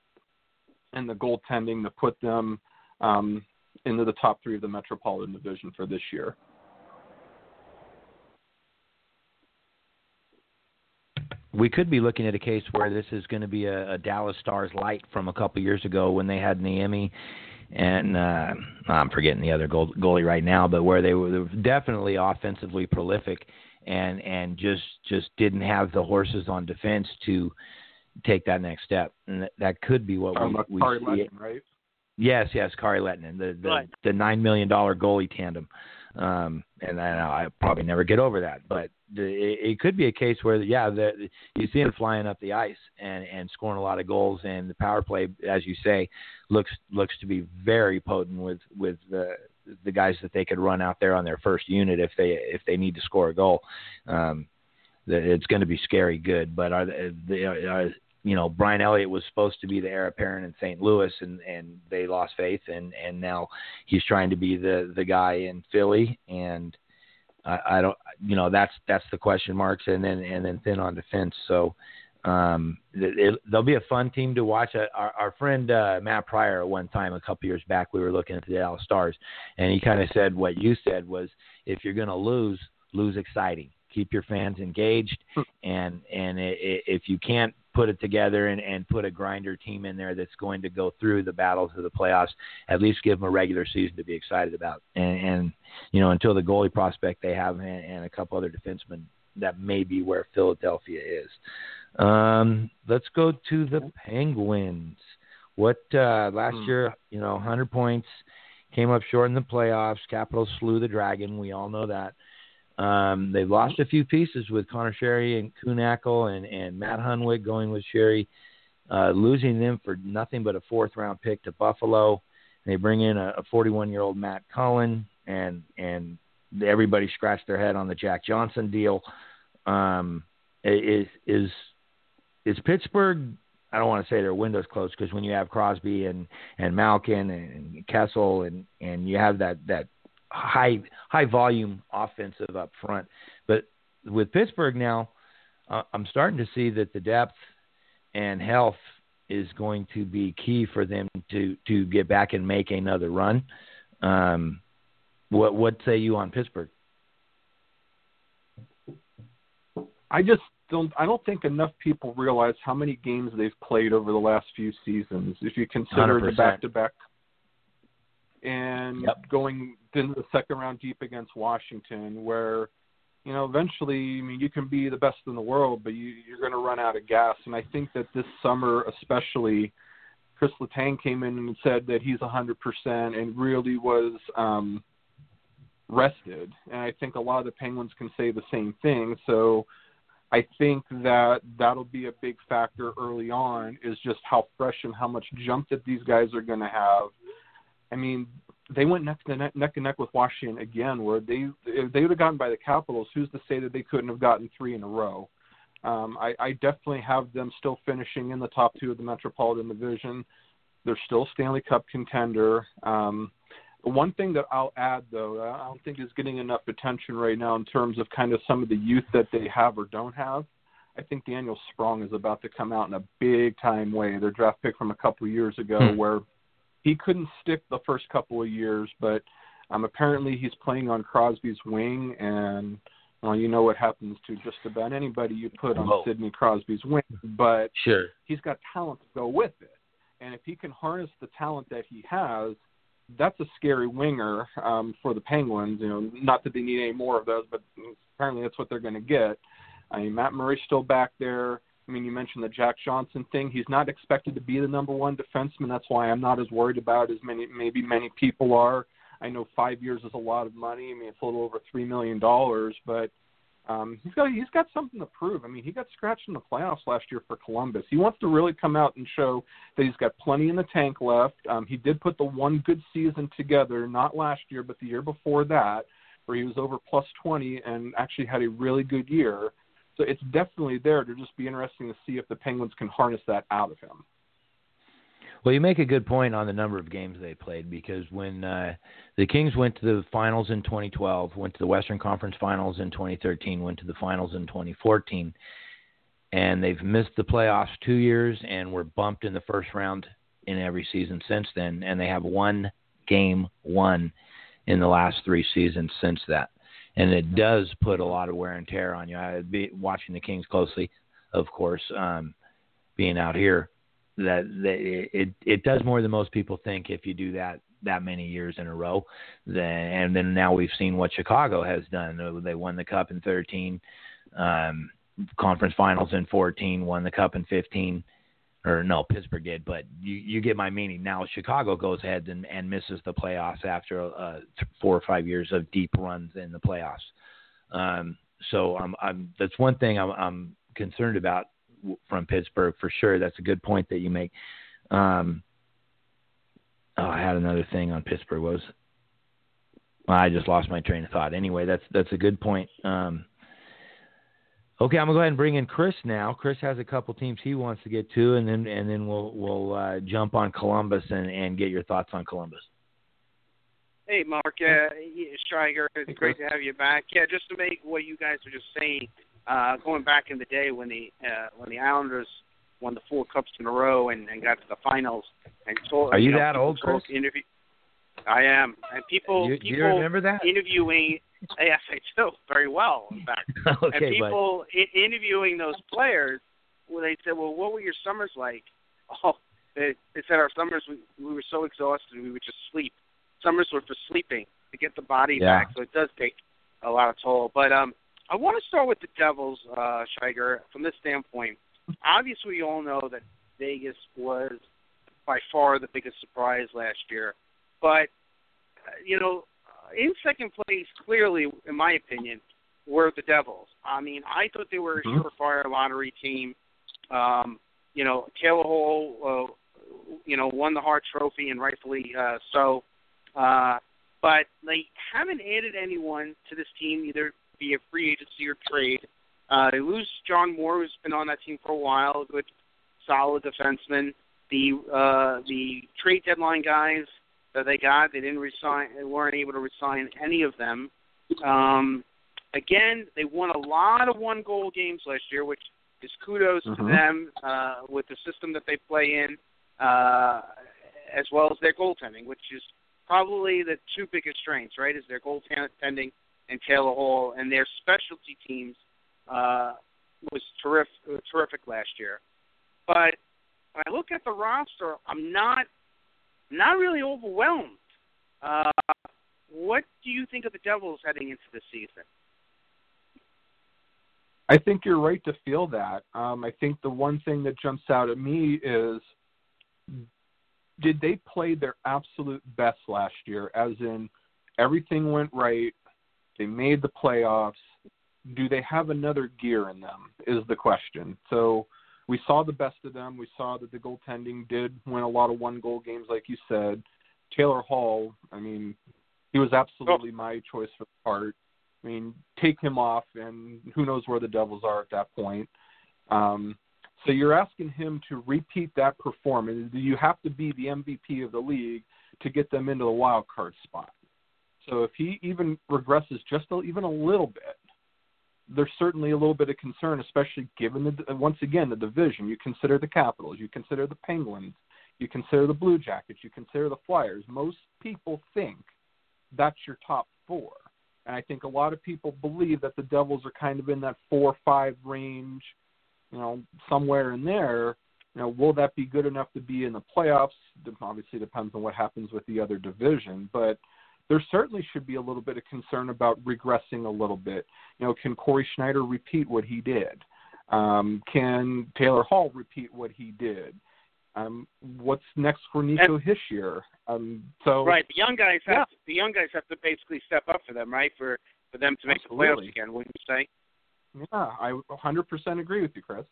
and the goaltending to put them um, into the top three of the Metropolitan Division for this year. We could be looking at a case where this is going to be a, a Dallas Stars light from a couple years ago when they had Niemi and uh, I'm forgetting the other goal, goalie right now, but where they were, they were definitely offensively prolific and and just just didn't have the horses on defense to take that next step, and that, that could be what um, we, we see. Lehtonen, right? Yes, yes, Kari Lehtonen, the the, Right. the nine million dollar goalie tandem, um, and I, I probably never get over that. But the, it, it could be a case where, yeah, the, you see him flying up the ice and and scoring a lot of goals, and the power play, as you say, looks looks to be very potent with with the the guys that they could run out there on their first unit if they if they need to score a goal. Um, that it's going to be scary good. But are the, the are, you know Brian Elliott was supposed to be the heir apparent in St. Louis, and and they lost faith, and and now he's trying to be the the guy in Philly, and I, I don't you know that's that's the question marks, and then and then thin on defense. So. Um, it, it, they'll be a fun team to watch. Uh, Our, our friend uh, Matt Pryor, one time a couple years back, we were looking at the Dallas Stars, and he kind of said what you said was, if you're going to lose, lose exciting keep your fans engaged and and i i if you can't put it together and, and put a grinder team in there that's going to go through the battles of the playoffs at least give them a regular season to be excited about. And, and you know until the goalie prospect they have and, and a couple other defensemen that may be where Philadelphia is. Um let's go to the Penguins. What uh last Hmm. year you know 100 points came up short in the playoffs. Capitals slew the dragon. We all know that um, they've lost a few pieces with Connor Sheary and Kuhnhackl and, and Matt Hunwick going with Sheary, uh, losing them for nothing but a fourth round pick to Buffalo. They bring in a 41 year old Matt Cullen and and everybody scratched their head on the Jack Johnson deal. Um, is is is Pittsburgh? I don't want to say their windows closed because when you have Crosby and and Malkin and Kessel and and you have that that high high volume offensive up front. But with Pittsburgh now, uh, I'm starting to see that the depth and health is going to be key for them to to get back and make another run. Um, what what say you on Pittsburgh? I just don't. I don't think enough people realize how many games they've played over the last few seasons. If you consider the 100%. back-to-back and Yep. going into the second round deep against Washington, where you know eventually, I mean, you can be the best in the world, but you, you're going to run out of gas. And I think that this summer, especially, Chris Letang came in and said that he's 100% and really was um, rested. And I think a lot of the Penguins can say the same thing. So I think that that'll be a big factor early on is just how fresh and how much jump that these guys are going to have. I mean, they went neck to neck, neck and neck with Washington again, where they if they would have gotten by the Capitals. Who's to say that they couldn't have gotten three in a row? Um, I, I definitely have them still finishing in the top two of the Metropolitan Division. They're still Stanley Cup contender. Um, one thing that I'll add, though, that I don't think is getting enough attention right now in terms of kind of some of the youth that they have or don't have. I think Daniel Sprong is about to come out in a big time way. Their draft pick from a couple of years ago, Hmm. where he couldn't stick the first couple of years, but um, apparently he's playing on Crosby's wing, and well, you know what happens to just about anybody you put on Whoa. Sidney Crosby's wing. But Sure. he's got talent to go with it. And if he can harness the talent that he has, that's a scary winger um, for the Penguins. You know, not that they need any more of those, but apparently that's what they're going to get. I mean, Matt Murray's still back there. I mean, you mentioned the Jack Johnson thing. He's not expected to be the number one defenseman. That's why I'm not as worried about as many maybe many people are. I know five years is a lot of money. I mean, it's a little over three million dollars, but um, he's got he's got something to prove. I mean, he got scratched in the playoffs last year for Columbus. He wants to really come out and show that he's got plenty in the tank left. Um, he did put the one good season together, not last year, but the year before that, where he was over plus 20 and actually had a really good year. So it's definitely there to just be interesting to see if the Penguins can harness that out of him. Well, you make a good point on the number of games they played because when uh, the Kings went to the finals in 2012, went to the Western Conference Finals in 2013, went to the finals in 2014, and they've missed the playoffs two years and were bumped in the first round in every season since then, and they have one game won in the last three seasons since that. And it does put a lot of wear and tear on you. I'd be watching the Kings closely, of course, um, being out here that, that it, it does more than most people think if you do that that many years in a row. Then and then now we've seen what Chicago has done. They won the cup in 13. Um, conference finals in 14, won the cup in 15 or no, Pittsburgh did, but you, you get my meaning. Now Chicago goes ahead and, and misses the playoffs after uh, four or five years of deep runs in the playoffs. Um, so I'm, I'm, that's one thing I'm, I'm concerned about from Pittsburgh for sure. That's a good point that you make. Um, oh, I had another thing on Pittsburgh. Was well, I just lost my train of thought. Anyway, that's that's a good point. Um, Okay, I'm gonna go ahead and bring in Chris now. Chris has a couple teams he wants to get to, and then and then we'll we'll uh, jump on Columbus and, and get your thoughts on Columbus. Hey, Mark, uh, Stryger, it's great to have you back. Yeah, just to make what you guys were just saying, uh, going back in the day when the uh, when the Islanders won the four cups in a row and, and got to the finals, and told, are you, you know, that old, Chris? Interview, I am, and people you, people you remember that interviewing Yes, I do very well. In fact, okay, and people I- interviewing those players, well, they said, "Well, what were your summers like?" Oh, they, they said our summers we, we were so exhausted we would just sleep. Summers were for sleeping to get the body yeah. back, so it does take a lot of toll. But um, I want to start with the Devils, uh, Shiger, from this standpoint. Obviously, we all know that Vegas was by far the biggest surprise last year, but uh, you know in second place, clearly, in my opinion, were the Devils. I mean, I thought they were a mm-hmm. surefire lottery team. Um, you know, Taylor Hall, uh, you know, won the Hart Trophy, and rightfully uh, so. Uh, but they haven't added anyone to this team, either via free agency or trade. Uh, they lose John Moore, who's been on that team for a while, a good, solid defenseman. The uh, the trade deadline guys that they got. They didn't resign. They weren't able to resign any of them. Um, again, they won a lot of one goal games last year, which is kudos mm-hmm. to them uh, with the system that they play in, uh, as well as their goaltending, which is probably the two biggest strengths. Right, is their goaltending and Taylor Hall, and their specialty teams uh, was terrific, terrific last year. But when I look at the roster, I'm not not really overwhelmed. Uh, what do you think of the Devils heading into the season? I think you're right to feel that. Um, I think the one thing that jumps out at me is did they play their absolute best last year? As in, everything went right, they made the playoffs. Do they have another gear in them? Is the question. So we saw the best of them. We saw that the goaltending did win a lot of one goal games, like you said. Taylor Hall, I mean, he was absolutely my choice for the Hart. I mean, take him off, and who knows where the Devils are at that point. Um, so you're asking him to repeat that performance. You have to be the MVP of the league to get them into the wild card spot. So if he even regresses just a, even a little bit, there's certainly a little bit of concern, especially given the uh, once again the division. You consider the Capitals, you consider the Penguins, you consider the Blue Jackets, you consider the Flyers. Most people think that's your top four, and I think a lot of people believe that the Devils are kind of in that four five range, you know, somewhere in there. You know, will that be good enough to be in the playoffs? Obviously, depends on what happens with the other division, but there certainly should be a little bit of concern about regressing a little bit. You know, can Cory Schneider repeat what he did? Um, can Taylor Hall repeat what he did? Um, what's next for Nico and, Hischier? Um, so right, the young guys have yeah. to, the young guys have to basically step up for them, right? For for them to make Absolutely. the playoffs again, wouldn't you say? Yeah, I 100% agree with you, Chris.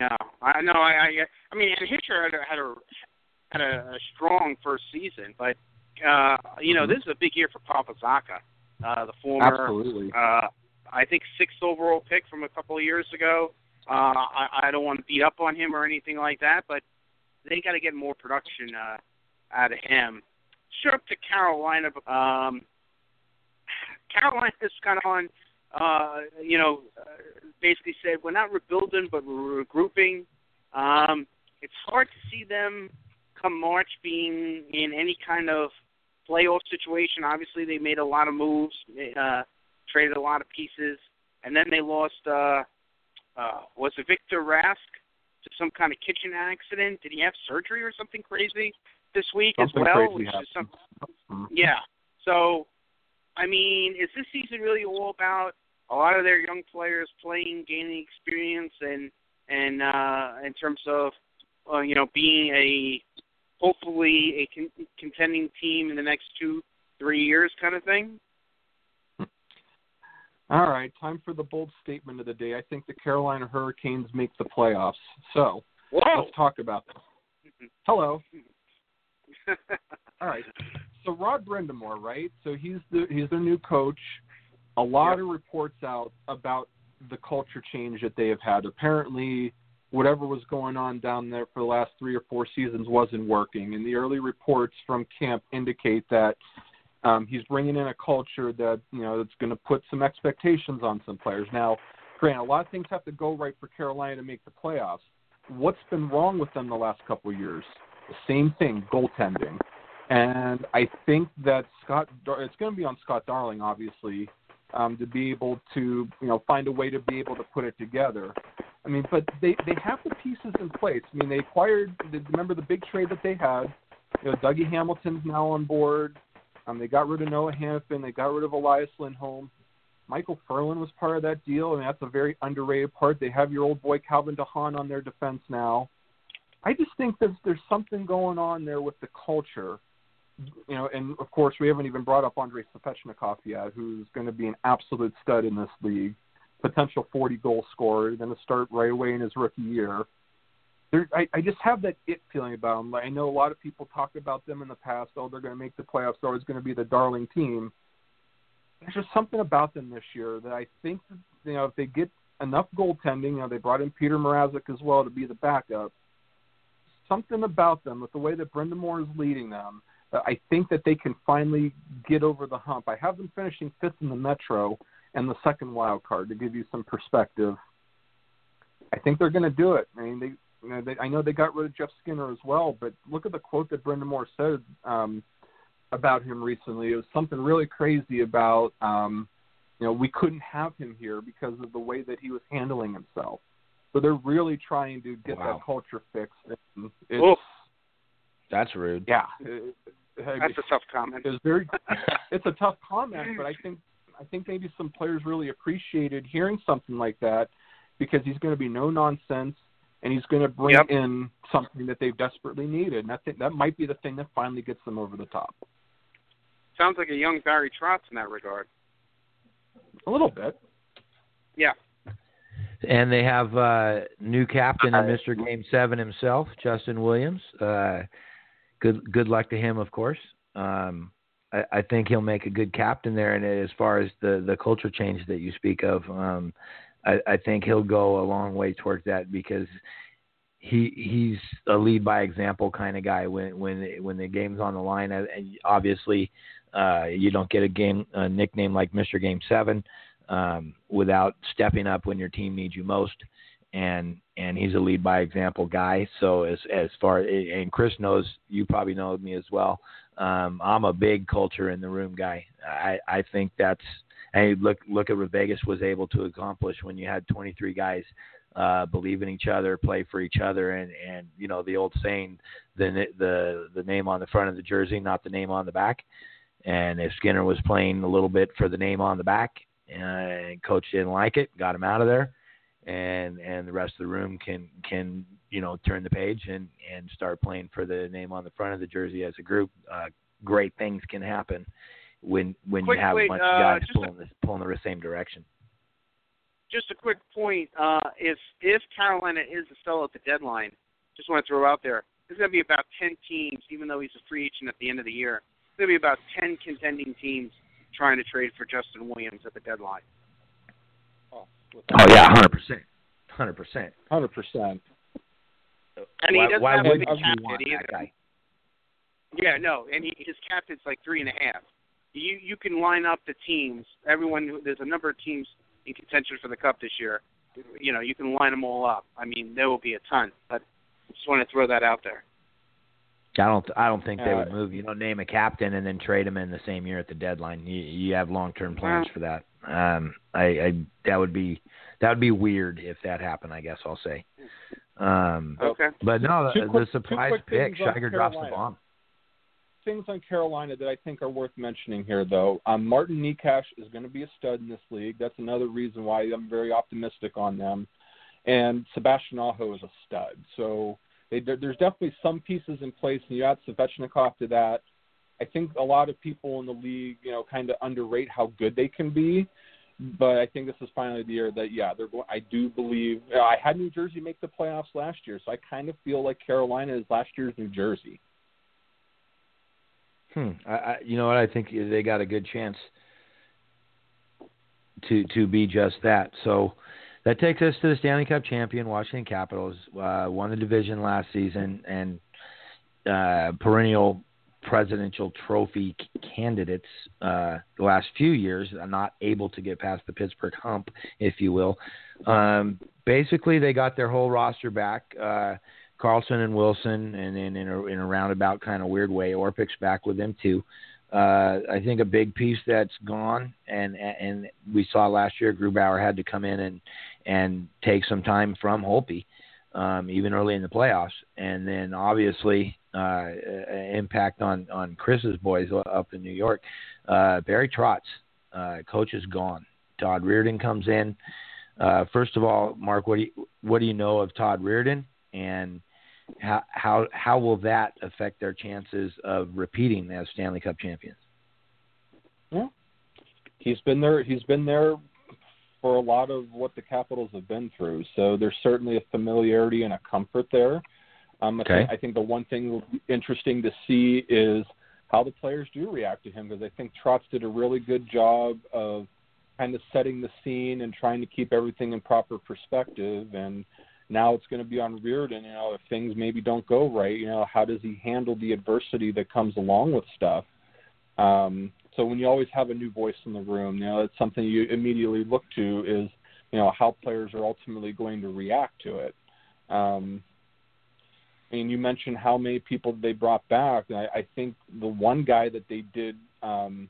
Yeah, I know. I I, I mean, and Hischier had a, had a had a, a strong first season, but uh, you know, mm-hmm. this is a big year for Pavel Zacha, uh, the former, Absolutely. Uh, I think sixth overall pick from a couple of years ago. Uh, I, I don't want to beat up on him or anything like that, but they got to get more production uh, out of him. Sure, up to Carolina. Um, Carolina is kind of on, uh, you know, uh, basically said we're not rebuilding, but we're regrouping. Um, it's hard to see them come March being in any kind of playoff situation. Obviously, they made a lot of moves, uh, traded a lot of pieces, and then they lost. Uh, uh, was it Victor Rask to some kind of kitchen accident? Did he have surgery or something crazy this week something as well? Which happened. is some, mm-hmm. yeah. So, I mean, is this season really all about a lot of their young players playing, gaining experience, and and uh, in terms of uh, you know being a hopefully a con- contending team in the next two three years kind of thing. All right, time for the bold statement of the day. I think the Carolina Hurricanes make the playoffs. So Whoa. let's talk about them. Hello. All right. So Rod Brind'Amour, right? So he's the he's their new coach. A lot Yep. of reports out about the culture change that they have had. Apparently, whatever was going on down there for the last three or four seasons wasn't working, and the early reports from camp indicate that um, he's bringing in a culture that you know that's going to put some expectations on some players. Now, granted, a lot of things have to go right for Carolina to make the playoffs. What's been wrong with them the last couple of years? The same thing, goaltending. And I think that Scott, Dar- it's going to be on Scott Darling, obviously, um, to be able to, you know, find a way to be able to put it together. I mean, but they they have the pieces in place. I mean, they acquired. Remember the big trade that they had. You know, Dougie Hamilton's now on board. Um, they got rid of Noah Hanifin. They got rid of Elias Lindholm. Micheal Ferland was part of that deal, and that's a very underrated part. They have your old boy Calvin de Haan on their defense now. I just think that there's something going on there with the culture. You know, and of course we haven't even brought up Andrei Svechnikov yet, who's going to be an absolute stud in this league, potential 40 goal scorer, going to start right away in his rookie year. There, I, I just have that it feeling about them. I know a lot of people talk about them in the past. Oh, they're going to make the playoffs. Oh, they're always going to be the darling team. There's just something about them this year that I think, you know, if they get enough goaltending, you know, they brought in Peter Mrazek as well to be the backup. Something about them, with the way that Brind'Amour is leading them, I think that they can finally get over the hump. I have them finishing fifth in the Metro and the second wild card to give you some perspective. I think they're going to do it. I mean, they, you know, they, I know they got rid of Jeff Skinner as well, but look at the quote that Brind'Amour said um, about him recently. It was something really crazy about, um, you know, we couldn't have him here because of the way that he was handling himself. So they're really trying to get Wow. that culture fixed. And it's, Oof. That's rude. yeah, it, I That's a tough comment. it's very it's a tough comment, but I think I think maybe some players really appreciated hearing something like that because he's going to be no nonsense and he's going to bring Yep. in something that they've desperately needed. And I think that might be the thing that finally gets them over the top. Sounds like a young Barry Trotz in that regard. A little bit. Yeah. And they have uh, new captain and Mr. Game Seven himself, Justin Williams. Uh, good good luck to him, of course. Um, I, I think he'll make a good captain there. And as far as the the culture change that you speak of, um, I, I think he'll go a long way towards that because he he's a lead by example kind of guy. When when when the game's on the line, and obviously uh, you don't get a game a nickname like Mr. Game Seven um, without stepping up when your team needs you most. And and he's a lead by example guy. So as as far and Chris knows, you probably know me as well. Um, I'm a big culture in the room guy. I I think that's and look look at what Vegas was able to accomplish when you had 23 guys uh, believe in each other, play for each other, and and you know the old saying, the the the name on the front of the jersey, not the name on the back. And if Skinner was playing a little bit for the name on the back, and coach didn't like it, got him out of there, and and the rest of the room can can you know turn the page and and start playing for the name on the front of the jersey as a group. Uh, great things can happen when when Quick, you have wait, a bunch uh, of guys just a- pulling the pulling the same direction. Just a quick point. Uh, if if Carolina is to sell at the deadline, just want to throw out there, there's going to be about 10 teams, even though he's a free agent at the end of the year. There's going to be about 10 contending teams trying to trade for Justin Williams at the deadline. Oh yeah, hundred percent, hundred percent. Hundred percent. And he Why, doesn't why have a would big you want hit that either. guy? Yeah, no, and he, his cap is like three and a half. You you can line up the teams. Everyone, there's a number of teams in contention for the cup this year. You know, you can line them all up. I mean, there will be a ton, but I just want to throw that out there. I don't. I don't think they Uh, would move. You know, name a captain and then trade him in the same year at the deadline. You, you have long term plans Well- for that. Um, I, I that would be that would be weird if that happened. I guess I'll say. Um, Okay. but no, the, quick- the surprise pick, Shiger drops the bomb. things on Carolina that I think are worth mentioning here, though. Um, Martin Necas is going to be a stud in this league. That's another reason why I'm very optimistic on them. And Sebastian Aho is a stud. So they, there's definitely some pieces in place, and you add Svechnikov to that. I think a lot of people in the league, you know, kind of underrate how good they can be. But I think this is finally the year that, yeah, they're going. I do believe know, I had New Jersey make the playoffs last year, so I kind of feel like Carolina is last year's New Jersey. Hmm. I, I, you know what? I think they got a good chance to to be just that. So that takes us to the Stanley Cup champion Washington Capitals. Uh, won the division last season and uh, perennial presidential trophy candidates uh, the last few years. not able to get past the Pittsburgh hump, if you will. Um, basically, they got their whole roster back. Uh, Carlson and Wilson, and then in a, in a roundabout kind of weird way, Orpik's back with them too. Uh, I think a big piece that's gone, and and we saw last year, Grubauer had to come in and and take some time from Holtby, um, even early in the playoffs, and then obviously uh, impact on on Chris's boys up in New York. Uh, Barry Trotz, uh, coach is gone. Todd Reirden comes in. Uh, first of all, Mark, what do you what do you know of Todd Reirden, and how how how will that affect their chances of repeating as Stanley Cup champions? Yeah, he's been there. He's been there for a lot of what the Capitals have been through. So there's certainly a familiarity and a comfort there. Um, okay. I, think the one thing will be interesting to see is how the players do react to him because I think Trotz did a really good job of kind of setting the scene and trying to keep everything in proper perspective. And now it's going to be on Reirden. You know, if things maybe don't go right, you know, how does he handle the adversity that comes along with stuff? Um, so when you always have a new voice in the room, you know, it's something you immediately look to is, you know, how players are ultimately going to react to it. Um, I mean, you mentioned how many people they brought back. I, I think the one guy that they did um,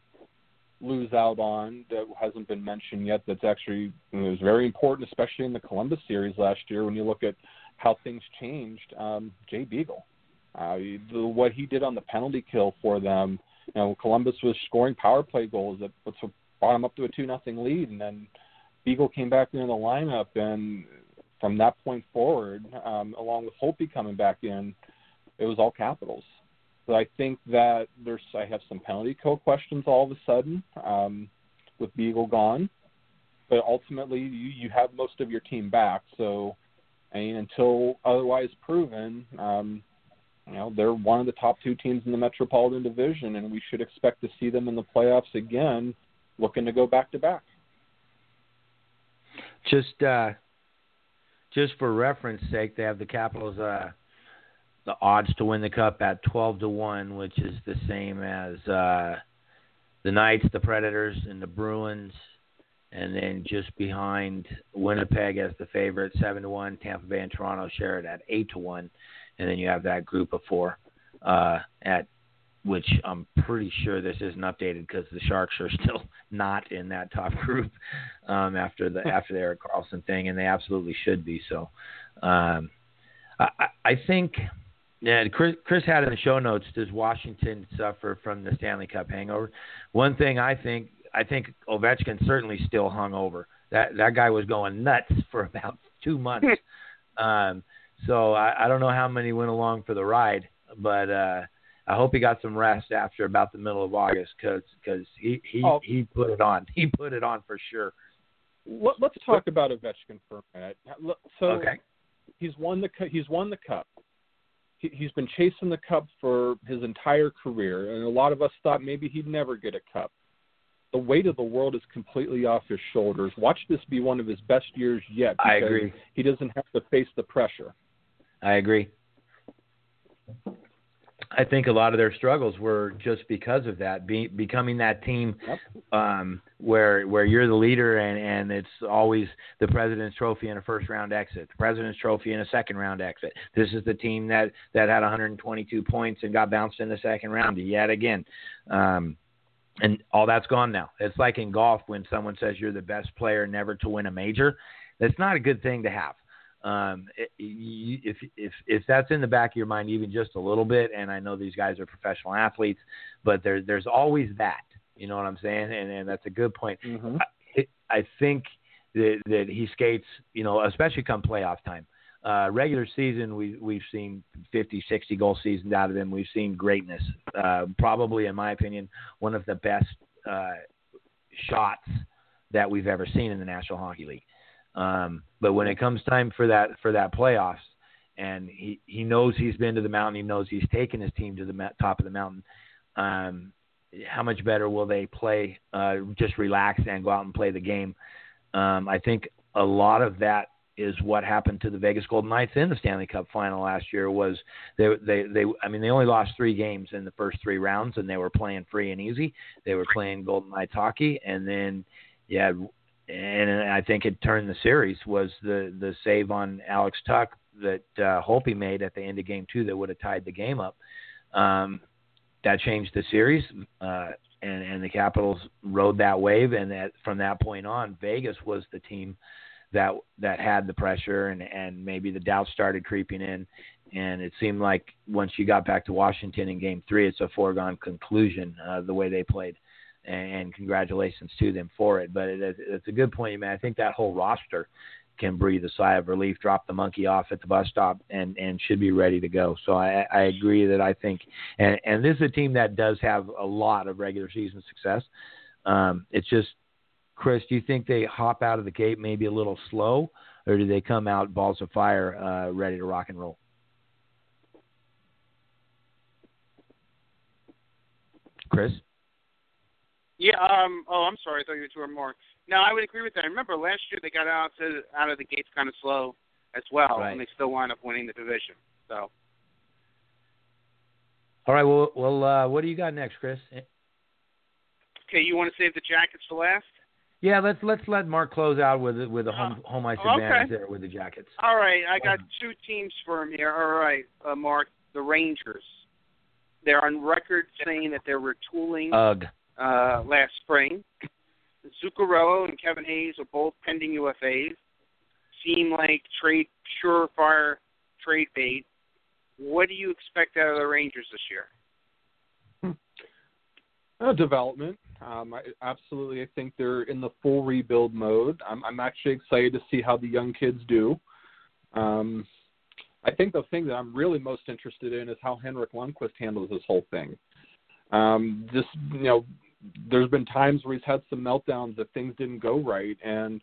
lose out on that hasn't been mentioned yet. That's actually was very important, especially in the Columbus series last year. When you look at how things changed, um, Jay Beagle, uh, the, what he did on the penalty kill for them. You know, Columbus was scoring power play goals that brought them up to a two nothing lead, and then Beagle came back into the lineup, and from that point forward, um, along with Holtby coming back in, it was all Capitals. So I think that there's I have some penalty kill questions all of a sudden um, with Beagle gone, but ultimately you, you have most of your team back. So I mean, until otherwise proven, um, you know they're one of the top two teams in the Metropolitan Division, and we should expect to see them in the playoffs again, looking to go back to back. Just uh, just for reference sake, they have the Capitals uh, the odds to win the cup at 12 to 1, which is the same as uh, the Knights, the Predators, and the Bruins. And then just behind Winnipeg as the favorite, 7 to 1. Tampa Bay and Toronto share it at 8 to 1. And then you have that group of four uh, at which I'm pretty sure this isn't updated because the Sharks are still not in that top group um, after the after the Erik Karlsson thing, and they absolutely should be. So, um, I, I think yeah, Chris, Chris had in the show notes. Does Washington suffer from the Stanley Cup hangover? One thing I think, I think Ovechkin certainly still hung over. That that guy was going nuts for about two months. um, so I, I don't know how many went along for the ride, but uh, I hope he got some rest after about the middle of August because because he he oh. he put it on. He put it on for sure. Let, us talk about Ovechkin for a minute. So okay. he's won the he's won the cup he, he's been chasing the cup for his entire career, and a lot of us thought maybe he'd never get a cup. The weight of the world is completely off his shoulders. Watch this be one of his best years yet. I agree. He doesn't have to face the pressure. I agree. I think a lot of their struggles were just because of that, be, becoming that team yep. um, where where you're the leader and, and it's always the President's Trophy in a first round exit, the President's Trophy in a second round exit. This is the team that that had 122 points and got bounced in the second round yet again. Um, and all that's gone now. It's like in golf when someone says you're the best player never to win a major. That's not a good thing to have. Um, if if if that's in the back of your mind even just a little bit, and I know these guys are professional athletes, but there's there's always that. You know what I'm saying? And and that's a good point. Mm-hmm. I, I think that that he skates. You know, especially come playoff time. Uh, regular season, we, we've seen 50, 60 goal seasons out of him. We've seen greatness. Uh, probably, in my opinion, one of the best uh, shots that we've ever seen in the National Hockey League. Um, but when it comes time for that for that playoffs, and he he knows he's been to the mountain, he knows he's taken his team to the top of the mountain. Um, how much better will they play? Uh, just relax and go out and play the game. Um, I think a lot of that is what happened to the Vegas Golden Knights in the Stanley Cup final last year. Was they they they I mean they only lost three games in the first three rounds, and they were playing free and easy. They were playing Golden Knights hockey, and then yeah, and I think it turned the series was the the save on Alex Tuch that uh, Holtby made at the end of game two that would have tied the game up. Um, that changed the series, uh, and and the Capitals rode that wave, and that from that point on, Vegas was the team that that had the pressure, and and maybe the doubt started creeping in, and it seemed like once you got back to Washington in Game Three, it's a foregone conclusion uh, the way they played and congratulations to them for it. But it, it's a good point, man. I think that whole roster can breathe a sigh of relief, drop the monkey off at the bus stop, and and should be ready to go. So I, I agree that I think, and and this is a team that does have a lot of regular season success. Um, it's just, Chris, do you think they hop out of the gate maybe a little slow, or do they come out balls of fire, uh, ready to rock and roll? Chris. Yeah. Um. Oh, I'm sorry. I thought you were two or more. No, I would agree with that. I remember last year they got out to out of the gates kind of slow as well, right. and they still wound up winning the division. So. All right. Well, well, uh, what do you got next, Chris? Okay, you want to save the Jackets for last? Yeah, let's let's let Mark close out with with a home home ice advantage okay. there with the Jackets. All right, I got two teams for him here. All right, uh, Mark, the Rangers. They're on record saying that they're retooling Ugh uh, last spring. Zuccarello and Kevin Hayes are both pending UFAs. Seem like trade surefire trade bait. What do you expect out of the Rangers this year? Hmm. Uh, development. Um, I, absolutely, I think they're in the full rebuild mode. I'm, I'm actually excited to see how the young kids do. Um, I think the thing that I'm really most interested in is how Henrik Lundqvist handles this whole thing. Um, just you know, there's been times where he's had some meltdowns that things didn't go right. And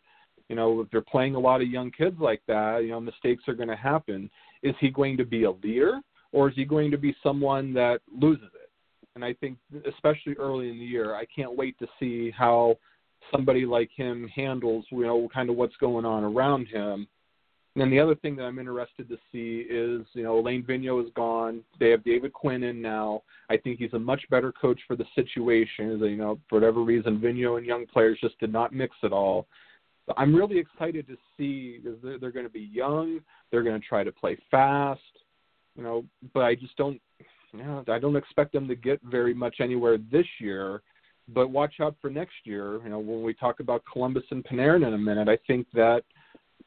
you know if they're playing a lot of young kids like that you know mistakes are going to happen. Is he going to be a leader or is he going to be someone that loses it? And i think especially early in the year i can't wait to see how somebody like him handles you know kind of what's going on around him and then the other thing that I'm interested to see is, you know, Alain Vigneault is gone. They have David Quinn in now. I think he's a much better coach for the situation. You know, for whatever reason, Vigneault and young players just did not mix at all. So I'm really excited to see because they're, they're going to be young. They're going to try to play fast, you know. But I just don't, you know, I don't expect them to get very much anywhere this year. But watch out for next year. You know, when we talk about Columbus and Panarin in a minute, I think that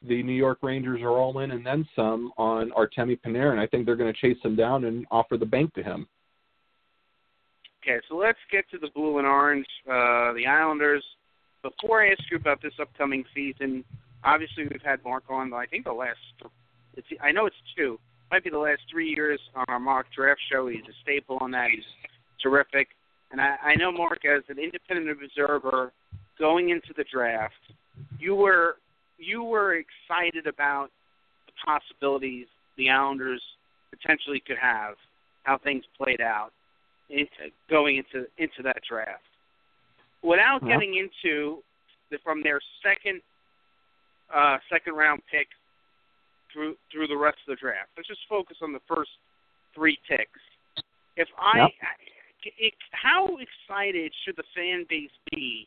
the New York Rangers are all in and then some on Artemi Panarin. I think they're going to chase him down and offer the bank to him. Okay, so let's get to the blue and orange, uh, the Islanders. Before I ask you about this upcoming season, obviously we've had Mark on. I think the last, it's, I know it's two, might be the last three years on our mock draft show. He's a staple on that. He's terrific, and I, I know Mark as an independent observer going into the draft. You were you were excited about the possibilities the Islanders potentially could have, how things played out into, going into into that draft. Without yeah. getting into the, from their second uh, second round pick through through the rest of the draft, let's just focus on the first three picks. If I, yep. it, how excited should the fan base be,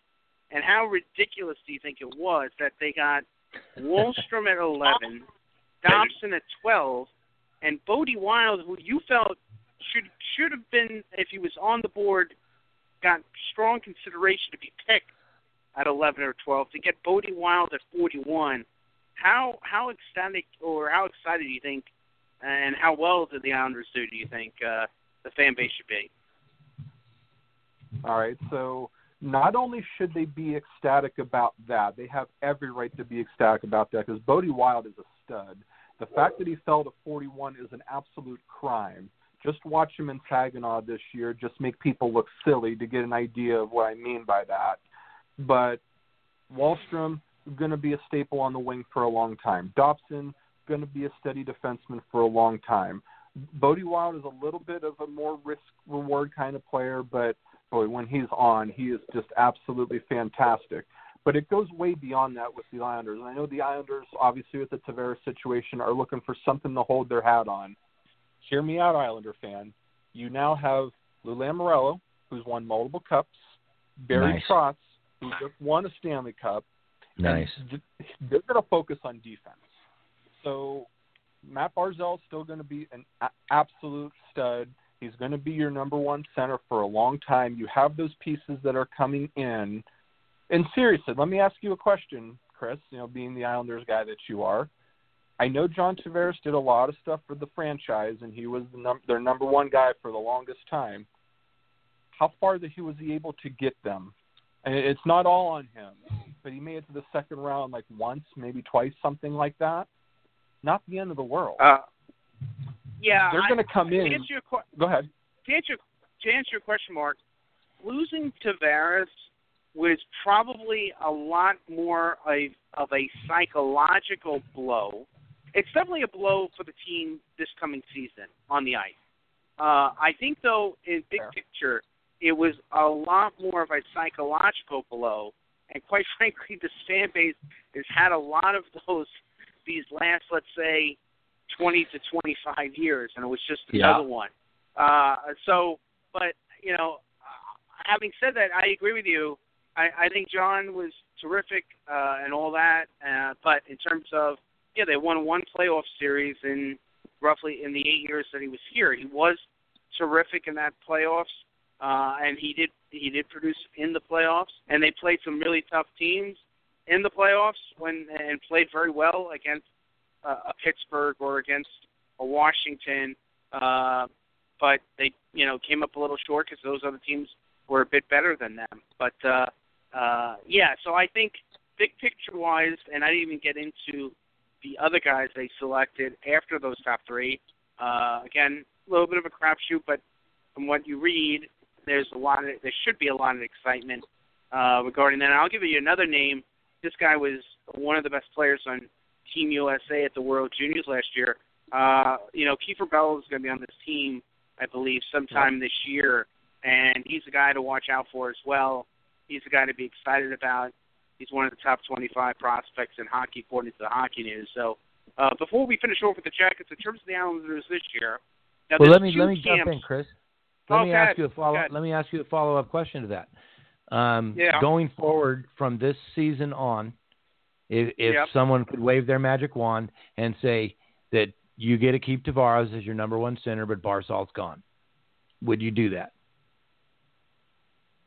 and how ridiculous do you think it was that they got Wahlstrom at 11, Dobson at 12, and Bode Wilde, who you felt should should have been, if he was on the board, got strong consideration to be picked at 11 or 12. To get Bode Wilde at 41 how how ecstatic or how excited do you think, and how well did the Islanders do? Do you think uh, the fan base should be? All right, so not only should they be ecstatic about that, they have every right to be ecstatic about that because Bode Wilde is a stud. The fact that he fell to 41 is an absolute crime. Just watch him in Saginaw this year. Just make people look silly to get an idea of what I mean by that. But Wahlstrom going to be a staple on the wing for a long time. Dobson going to be a steady defenseman for a long time. Bode Wilde is a little bit of a more risk reward kind of player, but boy, when he's on, he is just absolutely fantastic. But it goes way beyond that with the Islanders. And I know the Islanders, obviously with the Tavares situation, are looking for something to hold their hat on. Hear me out, Islander fan. You now have Lou Lamoriello, who's won multiple cups, Barry nice. Trotz, who just won a Stanley Cup. Nice. They're going to focus on defense. So Matt Barzal is still going to be an a- absolute stud. He's going to be your number one center for a long time. You have those pieces that are coming in. And seriously, let me ask you a question, Chris. You know, being the Islanders guy that you are, I know John Tavares did a lot of stuff for the franchise, and he was the num- their number one guy for the longest time. How far that he was he able to get them? And it's not all on him, but he made it to the second round like once, maybe twice, something like that. Not the end of the world. Uh, yeah, they're going to come in. Answer your Go ahead. to answer to answer your question, Mark, losing Tavares was probably a lot more of, of a psychological blow. It's definitely a blow for the team this coming season on the ice. Uh, I think, though, in big Fair. picture, it was a lot more of a psychological blow. And quite frankly, this fan base has had a lot of those these last, let's say, 20 to 25 years, and it was just Yeah. another one. Uh, so, but you know, having said that, I agree with you. I, I think John was terrific uh, and all that. Uh, but in terms of, yeah, they won one playoff series in roughly in the eight years that he was here. He was terrific in that playoffs, uh, and he did he did produce in the playoffs. And they played some really tough teams in the playoffs when and played very well against uh, a Pittsburgh or against a Washington. Uh, but they, you know, came up a little short because those other teams were a bit better than them. But uh, uh, yeah, so I think big picture wise, and I didn't even get into the other guys they selected after those top three. Uh, again, a little bit of a crapshoot, but from what you read, there's a lot of there should be a lot of excitement uh, regarding that. And I'll give you another name. This guy was one of the best players on Team USA at the World Juniors last year. Uh, you know, Kieffer Bell is going to be on this team, I believe, sometime this year, and he's a guy to watch out for as well. He's a guy to be excited about. He's one of the top 25 prospects in hockey according to the Hockey News. So, uh, before we finish off with the Jackets, in terms of the Islanders this year, now Well, let me let me camps. jump in, Chris. Let Oh, me ask ahead. you a follow. Let me ask you a follow up question to that. Um, Yeah. Going forward from this season on, if, if Yep. someone could wave their magic wand and say that you get to keep Tavares as your number one center, but Barzal's gone, would you do that?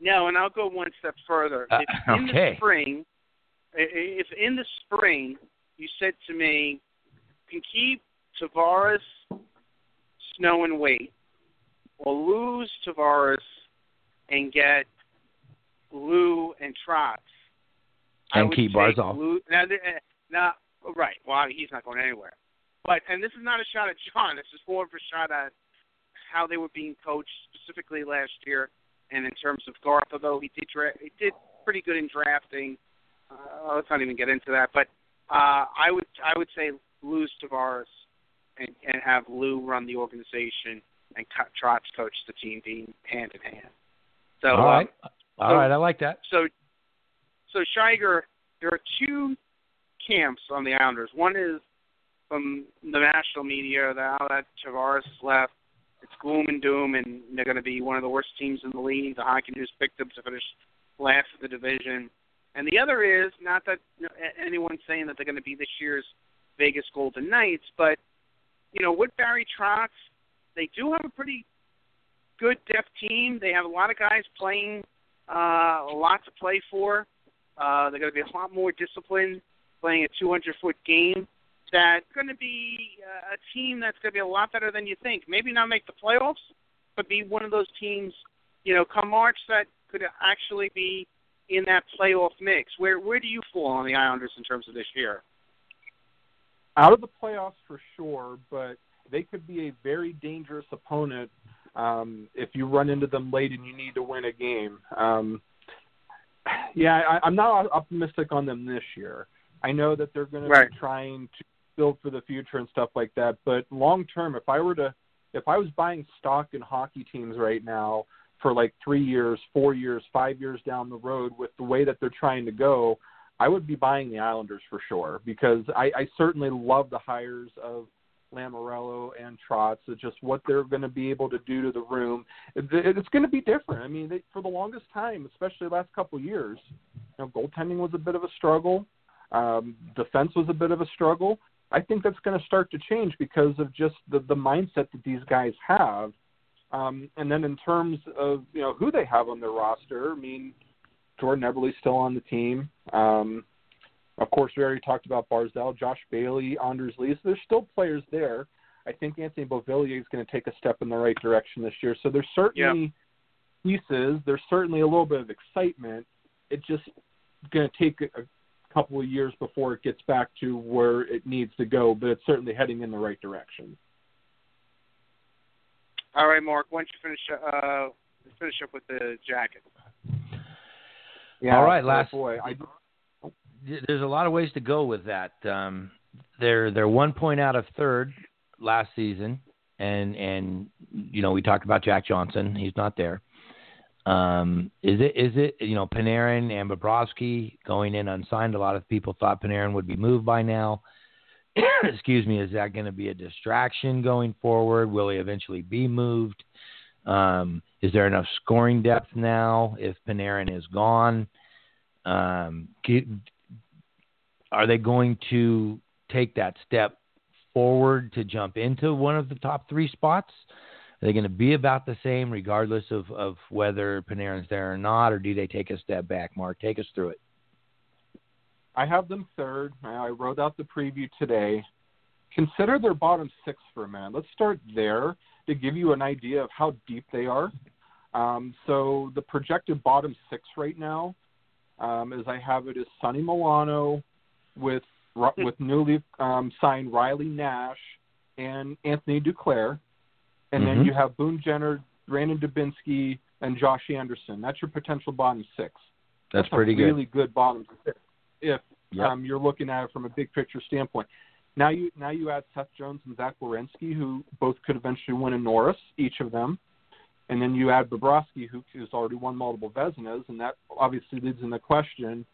No, and I'll go one step further. Uh, if in the spring, if in the spring you said to me, can keep Tavares, Snow, and Wait, or lose Tavares and get Lou and Trotz, And keep Barzal. Lou, now, uh, now, right? Well, he's not going anywhere. But and this is not a shot at John. This is more of a shot at how they were being coached specifically last year, and in terms of Garth, although he did dra- he did pretty good in drafting. Uh, let's not even get into that. But uh, I would I would say lose Tavares and, and have Lou run the organization and Trotz coach the team, being hand in hand. So All right. uh, All so- right. I like that. so, so Shiger, there are two camps on the Islanders. One is from the national media that that Tavares left. It's gloom and doom, and they're going to be one of the worst teams in the league. The Hockey News picked them to finish last of the division. And the other is not that you know, anyone's saying that they're going to be this year's Vegas Golden Knights, but you know, with Barry Trotz, they do have a pretty good depth team. They have a lot of guys playing uh, a lot to play for. Uh, they're going to be a lot more disciplined playing a 200 foot game. That's going to be uh, a team that's going to be a lot better than you think. Maybe not make the playoffs, but be one of those teams, you know, come March that could actually be in that playoff mix. Where where do you fall on the Islanders in terms of this year? Out of the playoffs for sure, but they could be a very dangerous opponent um, if you run into them late and you need to win a game. Um, yeah, I, I'm not optimistic on them this year. I know that they're going right. to be trying to build for the future and stuff like that, but long term, if I were to, if I was buying stock in hockey teams right now for like three years, four years, five years down the road with the way that they're trying to go, I would be buying the Islanders for sure because I, I certainly love the hires of Lamoriello and Trotz. Just what they're going to be able to do to the room. It's going to be different. I mean, they, for the longest time, especially the last couple of years, you know, goaltending was a bit of a struggle. Um, defense was a bit of a struggle. I think that's going to start to change because of just the, the mindset that these guys have. Um, and then in terms of you know who they have on their roster, I mean, Jordan Eberle's still on the team. Um, of course, we already talked about Barzal, Josh Bailey, Anders Lee. So there's still players there. I think Anthony Beauvillier is going to take a step in the right direction this year. So there's certainly yeah. pieces. There's certainly a little bit of excitement. It's just going to take a, couple of years before it gets back to where it needs to go, but it's certainly heading in the right direction. All right, Mark. Why don't you finish uh, finish up with the jacket? Yeah. All right, last boy. I, there's a lot of ways to go with that. Um, they're they're one point out of third last season, and and you know we talked about Jack Johnson. He's not there. Um, is it is it you know Panarin and Bobrovsky going in unsigned? A lot of people thought Panarin would be moved by now. Excuse me. Is that going to be a distraction going forward? Will he eventually be moved? Um, is there enough scoring depth now if Panarin is gone? Um, are they going to take that step forward to jump into one of the top three spots? Are they going to be about the same regardless of, of whether Panarin's there or not, or do they take a step back? Mark, take us through it. I have them third. I wrote out the preview today. Consider their bottom six for a minute. Let's start there to give you an idea of how deep they are. Um, so the projected bottom six right now, um, as I have it, is Sonny Milano, with with newly um, signed Riley Nash and Anthony Duclair, and mm-hmm. then you have Boone Jenner, Brandon Dubinsky, and Josh Anderson. That's your potential bottom six. That's, That's pretty a good. Really good bottom six if yep. um, you're looking at it from a big picture standpoint. Now you now you add Seth Jones and Zach Werenski, who both could eventually win a Norris, each of them. And then you add Bobrovsky, who has already won multiple Vezinas, and that obviously leads in the question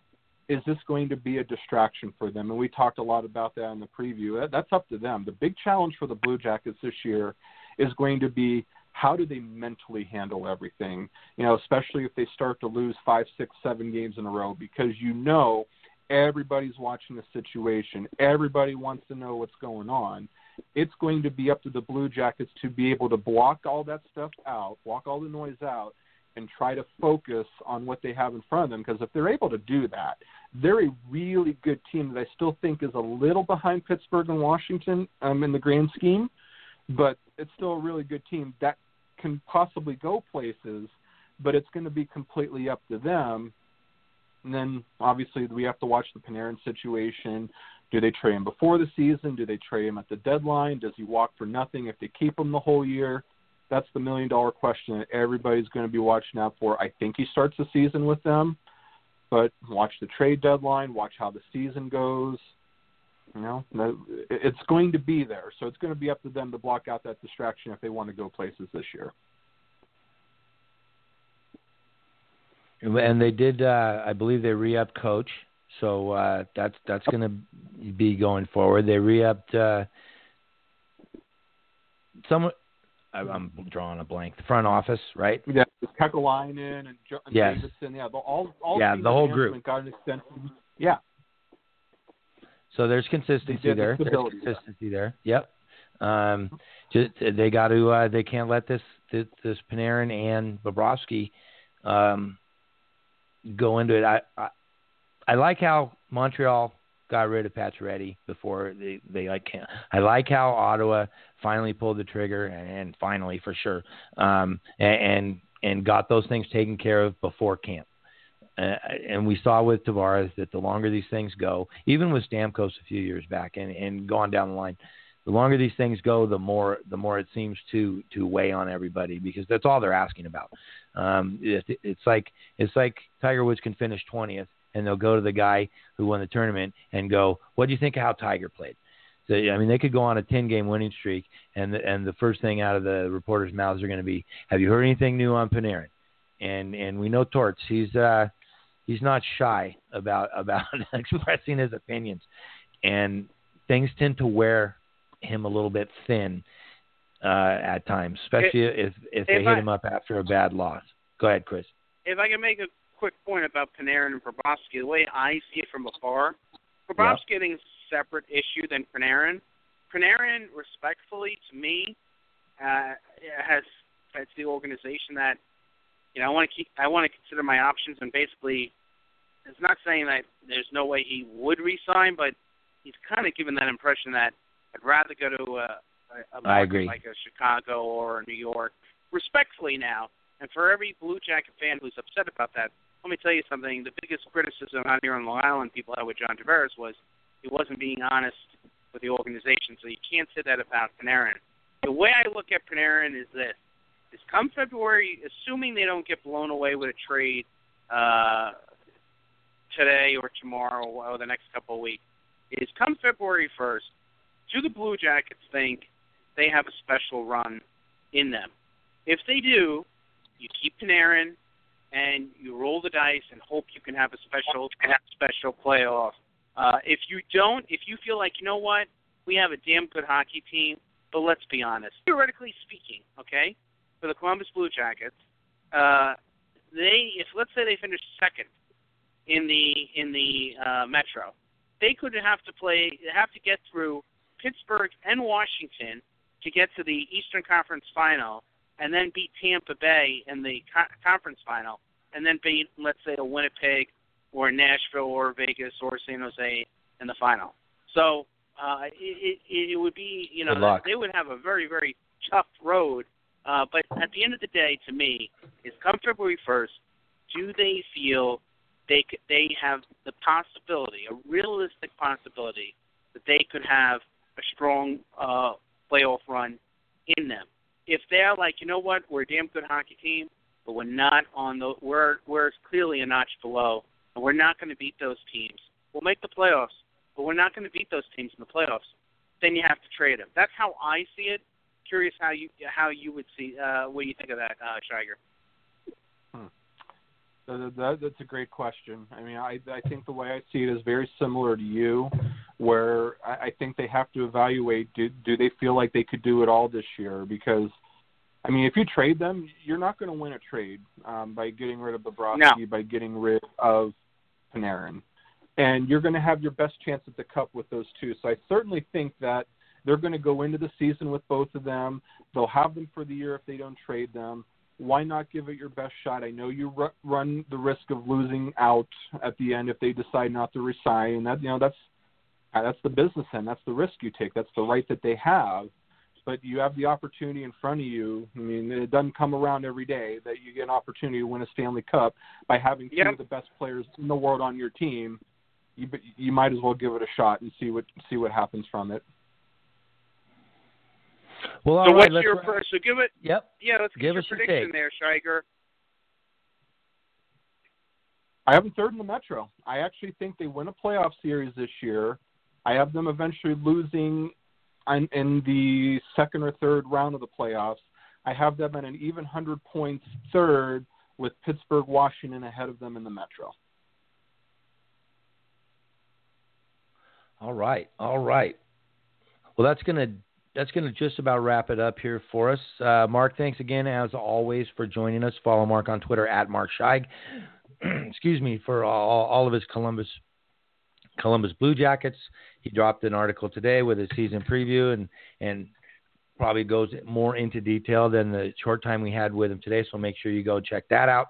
is this going to be a distraction for them? And we talked a lot about that in the preview. That's up to them. The big challenge for the Blue Jackets this year is going to be how do they mentally handle everything? You know, especially if they start to lose five, six, seven games in a row, because you know everybody's watching the situation. Everybody wants to know what's going on. It's going to be up to the Blue Jackets to be able to block all that stuff out, block all the noise out, and try to focus on what they have in front of them. Because if they're able to do that, they're a really good team that I still think is a little behind Pittsburgh and Washington um, in the grand scheme, but it's still a really good team that can possibly go places. But it's going to be completely up to them. And then obviously we have to watch the Panarin situation. Do they trade him before the season? Do they trade him at the deadline? Does he walk for nothing if they keep him the whole year? That's the million dollar question that everybody's going to be watching out for. I think he starts the season with them, but watch the trade deadline, watch how the season goes. You know, it's going to be there. So it's going to be up to them to block out that distraction if they want to go places this year. And they did, uh, I believe they re-upped coach, so uh, that's that's going to be going forward. They re-upped uh, some I'm drawing a blank. The front office, right? Yeah, Kekalainen and, jo- and yes. Yeah, the, all all yeah, the whole group got an extension. Yeah. So there's consistency there. There's consistency there. Yep. Um, just they got to. Uh, they can't let this this, this Panarin and Bobrovsky um, go into it. I, I I like how Montreal got rid of Pacioretty before they they like. Can't. I like how Ottawa finally pulled the trigger, and finally for sure, um, and, and and got those things taken care of before camp. Uh, and we saw with Tavares that the longer these things go, even with Stamkos a few years back, and and going down the line, the longer these things go, the more the more it seems to to weigh on everybody because that's all they're asking about. Um, it, it's like it's like Tiger Woods can finish twentieth, and they'll go to the guy who won the tournament and go, "What do you think of how Tiger played?" So I mean, they could go on a ten game winning streak, and the, and the first thing out of the reporters' mouths are going to be, "Have you heard anything new on Panarin?" And and we know Torts, he's uh he's not shy about about expressing his opinions, and things tend to wear him a little bit thin uh, at times, especially if if they hit him up after a bad loss. Go ahead, Chris. If I can make a quick point about Panarin and Bobrovsky, the way I see it from afar, yeah. getting separate issue than Panarin. Panarin, respectfully to me, uh, has to the organization that you know I want to keep I want to consider my options and basically it's not saying that there's no way he would resign, but he's kind of given that impression that I'd rather go to a, a, a market like a Chicago or New York, respectfully now. And for every Blue Jacket fan who's upset about that, let me tell you something. The biggest criticism out here on Long Island people had with John Tavares was he wasn't being honest with the organization. So you can't say that about Panarin. The way I look at Panarin is this: is come February, assuming they don't get blown away with a trade uh, today or tomorrow or the next couple of weeks, is come February 1st, do the Blue Jackets think they have a special run in them? If they do, you keep Panarin and you roll the dice and hope you can have a special special playoff. Uh, if you don't, if you feel like you know what, we have a damn good hockey team, but let's be honest, theoretically speaking, okay, for the Columbus Blue Jackets, uh, they if let's say they finish second in the in the uh, Metro, they could have to play have to get through Pittsburgh and Washington to get to the Eastern Conference Final, and then beat Tampa Bay in the co- conference final, and then beat let's say a Winnipeg or Nashville or Vegas or San Jose in the final. So uh, it, it, it would be you know they would have a very very tough road. Uh, but at the end of the day, to me, is come February first, do they feel they could, they have the possibility, a realistic possibility, that they could have a strong uh, playoff run in them. If they're like, you know what, we're a damn good hockey team, but we're not on the we're we're clearly a notch below, we're not going to beat those teams. We'll make the playoffs, but we're not going to beat those teams in the playoffs. Then you have to trade them. That's how I see it. Curious how you how you would see uh, what you think of that, uh, Shiger? That, that's a great question. I mean, I I think the way I see it is very similar to you, where I, I think they have to evaluate do do they feel like they could do it all this year? Because, I mean, if you trade them, you're not going to win a trade um, by getting rid of Bobrovsky, no. by getting rid of Panarin, and you're going to have your best chance at the cup with those two. So I certainly think that they're going to go into the season with both of them. They'll have them for the year if they don't trade them why not give it your best shot? I know you run the risk of losing out at the end if they decide not to resign, that you know that's that's the business end. That's the risk you take. That's the right that they have. But you have the opportunity in front of you. I mean, it doesn't come around every day that you get an opportunity to win a Stanley Cup by having two yep. of the best players in the world on your team. You you might as well give it a shot and see what see what happens from it. Well, so right, what's your first? So give it. Yep. Yeah, let's give your us prediction your there, Shiger. I have them third in the Metro. I actually think they win a playoff series this year. I have them eventually losing in, in the second or third round of the playoffs. I have them at an even 100 points third with Pittsburgh, Washington ahead of them in the Metro. All right. All right. Well, that's going to that's going to just about wrap it up here for us. Uh, Mark, thanks again, as always, for joining us. Follow Mark on Twitter at Mark Scheig. Excuse me for all, all of his Columbus Columbus Blue Jackets. He dropped an article today with his season preview and and probably goes more into detail than the short time we had with him today. So make sure you go check that out.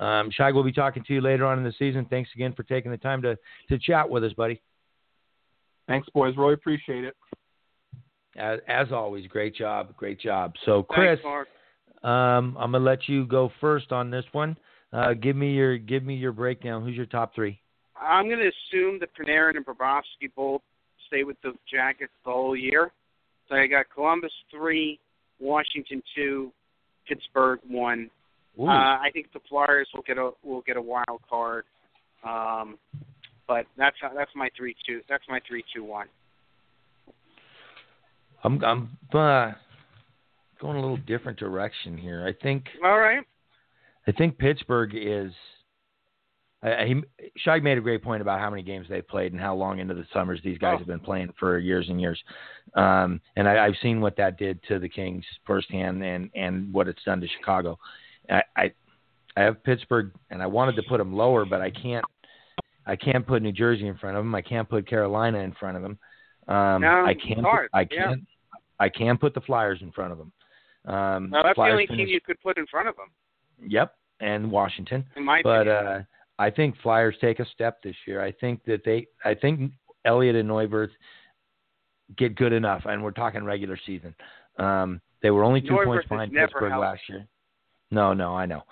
Um, Scheig will be talking to you later on in the season. Thanks again for taking the time to to chat with us, buddy. Thanks, boys. Really appreciate it. As, as always, great job, great job. So, Chris, Thanks, um, I'm gonna let you go first on this one. Uh, give me your give me your breakdown. Who's your top three? I'm going to assume that Panarin and Bobrovsky both stay with the Jackets the whole year. So I got Columbus three, Washington two, Pittsburgh one. Uh, I think the Flyers will get a will get a wild card. Um, but that's that's my three two. That's my three two one. I'm I'm uh, going a little different direction here. I think. All right. I think Pittsburgh is. I, he Shag made a great point about how many games they've played and how long into the summers these guys Oh. have been playing for years and years. Um, and I, I've seen what that did to the Kings firsthand, and and what it's done to Chicago. I, I I have Pittsburgh, and I wanted to put them lower, but I can't. I can't put New Jersey in front of them. I can't put Carolina in front of them. Um, No, I can't. hard, I can't. I can put the Flyers in front of them. Um, Now that's Flyers the only team you could put in front of them, Yep, and Washington. in my But opinion. uh, I think Flyers take a step this year. I think that they, I think Elliott and Neuvirth get good enough, and we're talking regular season. Um, they were only two Neuvirth points behind Pittsburgh healthy. last year. No, no, I know.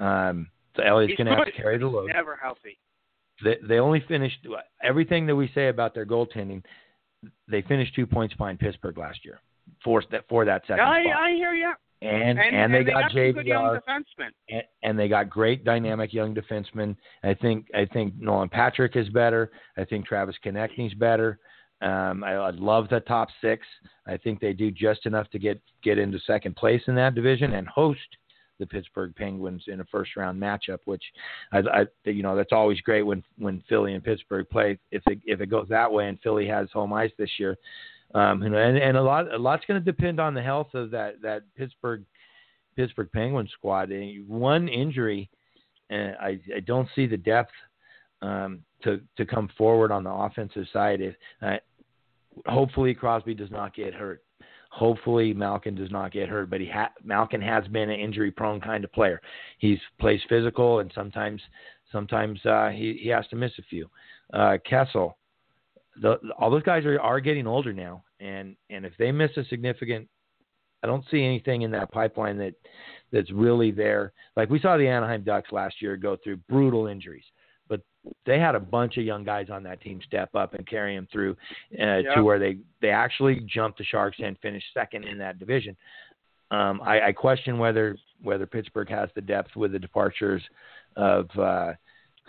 Um, so Elliott's going to have to carry the load. Never healthy. They, they only finished everything that we say about their goaltending. They finished two points behind Pittsburgh last year for that for that second I spot. I hear you. And, And, and they got got some good young JVR and, and they got great dynamic young defensemen. I think I think Nolan Patrick is better. I think Travis Konecny's better. Um, I, I love the top six. I think they do just enough to get get into second place in that division and host the Pittsburgh Penguins in a first round matchup, which I, I you know that's always great when when Philly and Pittsburgh play. If it if it goes that way and Philly has home ice this year, um, you know, and, and a lot a lot's going to depend on the health of that that Pittsburgh Pittsburgh Penguins squad. And One injury, and I, I don't see the depth um, to to come forward on the offensive side. If uh, hopefully Crosby does not get hurt. Hopefully Malkin does not get hurt, but he ha- Malkin has been an injury-prone kind of player. He's plays physical, and sometimes sometimes uh, he he has to miss a few. Uh, Kessel, the, all those guys are are getting older now, and and if they miss a significant I don't see anything in that pipeline that that's really there. Like we saw the Anaheim Ducks last year go through brutal injuries, but they had a bunch of young guys on that team step up and carry them through uh, Yeah. to where they they actually jumped the Sharks and finished second in that division. Um, I, I question whether whether Pittsburgh has the depth with the departures of uh,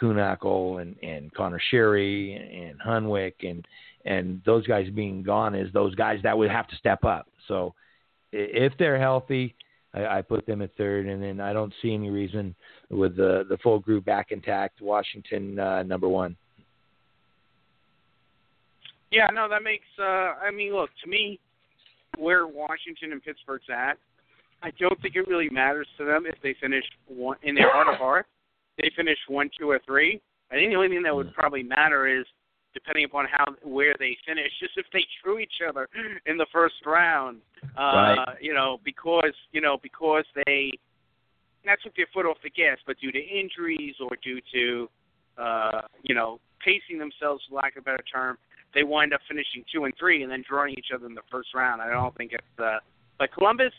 Kuhnhackl and and Conor Sheary and Hunwick and and those guys being gone is those guys that would have to step up. So if they're healthy, I, I put them at third, and then I don't see any reason with the the full group back intact. Washington uh, number one. Yeah, no, that makes. uh I mean, look to me, where Washington and Pittsburgh's at, I don't think it really matters to them if they finish one in their heart of heart. They finish one, two, or three. I think the only thing that would probably matter is depending upon how where they finish, just if they drew each other in the first round. Uh, Right. You know, because you know because they not took their foot off the gas, but due to injuries or due to uh, you know pacing themselves, for lack of a better term, they wind up finishing two and three and then drawing each other in the first round. I don't think it's. Uh, but Columbus,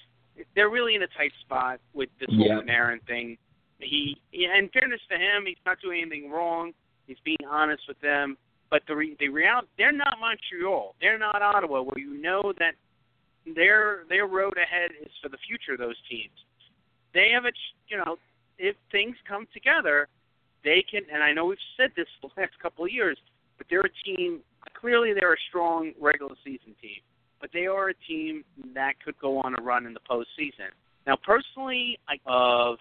they're really in a tight spot with this whole Panarin thing. He, in fairness to him, he's not doing anything wrong. He's being honest with them. But the the reality, they're not Montreal. They're not Ottawa, where you know that their their road ahead is for the future of those teams. They have a you know, if things come together, they can. And I know we've said this the last couple of years, but they're a team. Clearly, they're a strong regular season team, but they are a team that could go on a run in the postseason. Now, personally, I of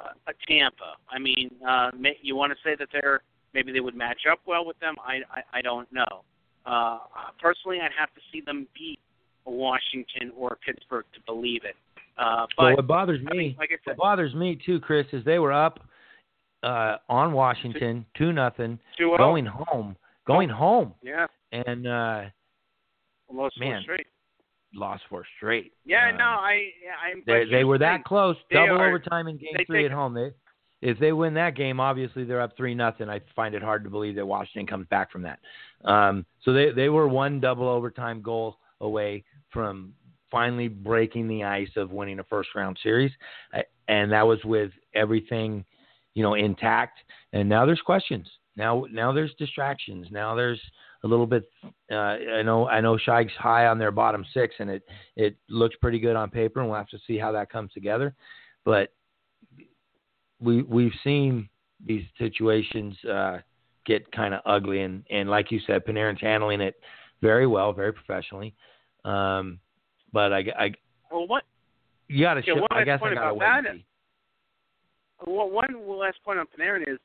uh, a Tampa. I mean, uh, may, you want to say that they're maybe they would match up well with them. I I, I don't know. Uh, personally, I'd have to see them beat a Washington or a Pittsburgh to believe it. Uh, but Well, what bothers I me, mean, like I said, what bothers me too, Chris, is they were up uh, on Washington two nothing, two oh. going home, going home, Yeah, and uh, Man. straight. Lost four straight. Yeah, Um, no, I, I'm. They they were that close, double are- overtime in game three at home. They if they win that game, obviously they're up three nothing. I find it hard to believe that Washington comes back from that. Um, so they they were one double overtime goal away from finally breaking the ice of winning a first round series, and that was with everything, you know, intact. And now there's questions. Now now there's distractions. Now there's a little bit. Uh, I know I know Scheig's high on their bottom six, and it it looks pretty good on paper, and we'll have to see how that comes together. But we we've seen these situations uh, get kind of ugly, and and like you said, Panarin's handling it very well, very professionally. Um, but I, I well, what you got to. Yeah, I guess I got to wait. That, well, one last point on Panarin is,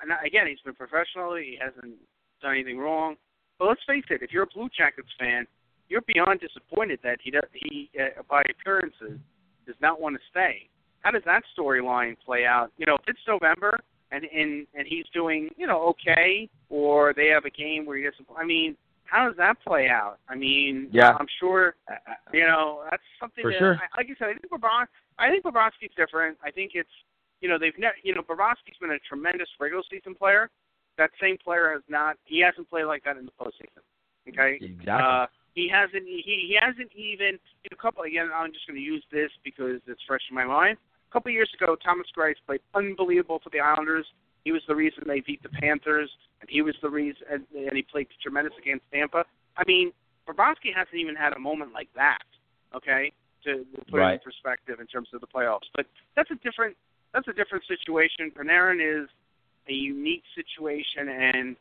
and again, he's been professional. He hasn't done anything wrong. But let's face it, if you're a Blue Jackets fan, you're beyond disappointed that he does, he uh, by appearances does not want to stay. How does that storyline play out? You know, if it's November and and and he's doing you know okay, or they have a game where he doesn't. I mean, how does that play out? I mean, yeah, I'm sure. You know, that's something. For that, sure. I, like you said, I think Bobrovsky. I think Bobrovsky's different. I think it's you know they've never. You know, Bobrovsky's been a tremendous regular season player. That same player has not. He hasn't played like that in the postseason. Okay. Exactly. Uh, he hasn't. He he hasn't even. A couple again. I'm just going to use this because it's fresh in my mind. A couple of years ago, Thomas Greiss played unbelievable for the Islanders. He was the reason they beat the Panthers, and he was the reason, and, and he played tremendous against Tampa. I mean, Bobrovsky hasn't even had a moment like that. Okay, to put right. it in perspective in terms of the playoffs. But that's a different that's a different situation. Panarin is a unique situation, and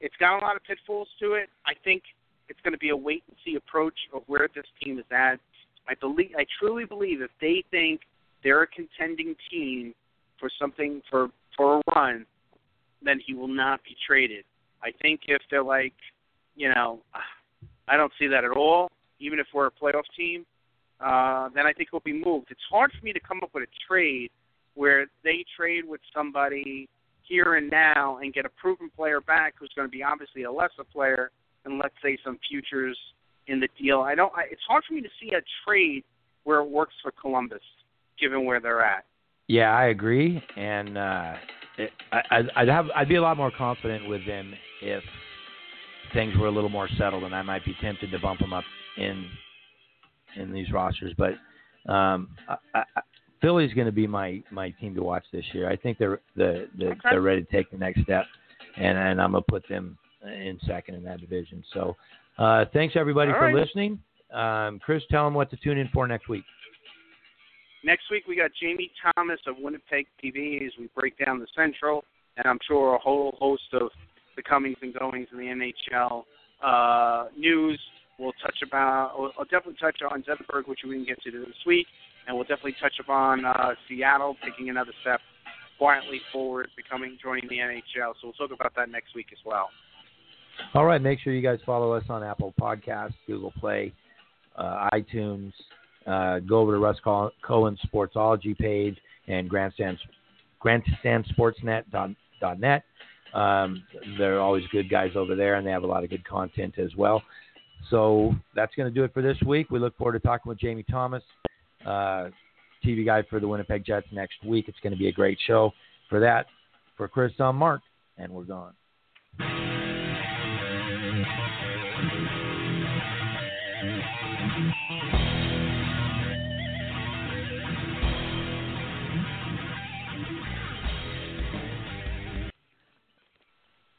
it's got a lot of pitfalls to it. I think it's going to be a wait and see approach of where this team is at. I believe, I truly believe, if they think they're a contending team for something for for a run, then he will not be traded. I think if they're like, you know, I don't see that at all. Even if we're a playoff team, uh, then I think he'll be moved. It's hard for me to come up with a trade where they trade with somebody here and now and get a proven player back who's going to be obviously a lesser player and let's say some futures in the deal. I don't. I, it's hard for me to see a trade where it works for Columbus, given where they're at. Yeah, I agree, and uh, it, I, I'd have I'd be a lot more confident with them if things were a little more settled, and I might be tempted to bump them up in in these rosters. But um, I, I, Philly's going to be my my team to watch this year. I think they're the, the okay. they're ready to take the next step, and and I'm gonna put them in second in that division. So, uh, thanks everybody All for right. listening. Um, Chris, tell them what to tune in for next week. Next week we got Jamie Thomas of Winnipeg TV as we break down the Central, and I'm sure a whole host of the comings and goings in the NHL uh, news. We'll touch about. I'll definitely touch on Zetterberg, which we didn't get to this week, and we'll definitely touch upon uh, Seattle taking another step quietly forward, becoming joining the NHL. So we'll talk about that next week as well. All right, make sure you guys follow us on Apple Podcasts, Google Play, uh, iTunes. Uh, go over to Russ Cohen's Sportsology page and Grandstand, GrandstandSportsNet.net. Um, they're always good guys over there, and they have a lot of good content as well. So that's going to do it for this week. We look forward to talking with Jamie Thomas, TV guy for the Winnipeg Jets next week. It's going to be a great show. For that, for Chris, I'm Mark, and we're gone.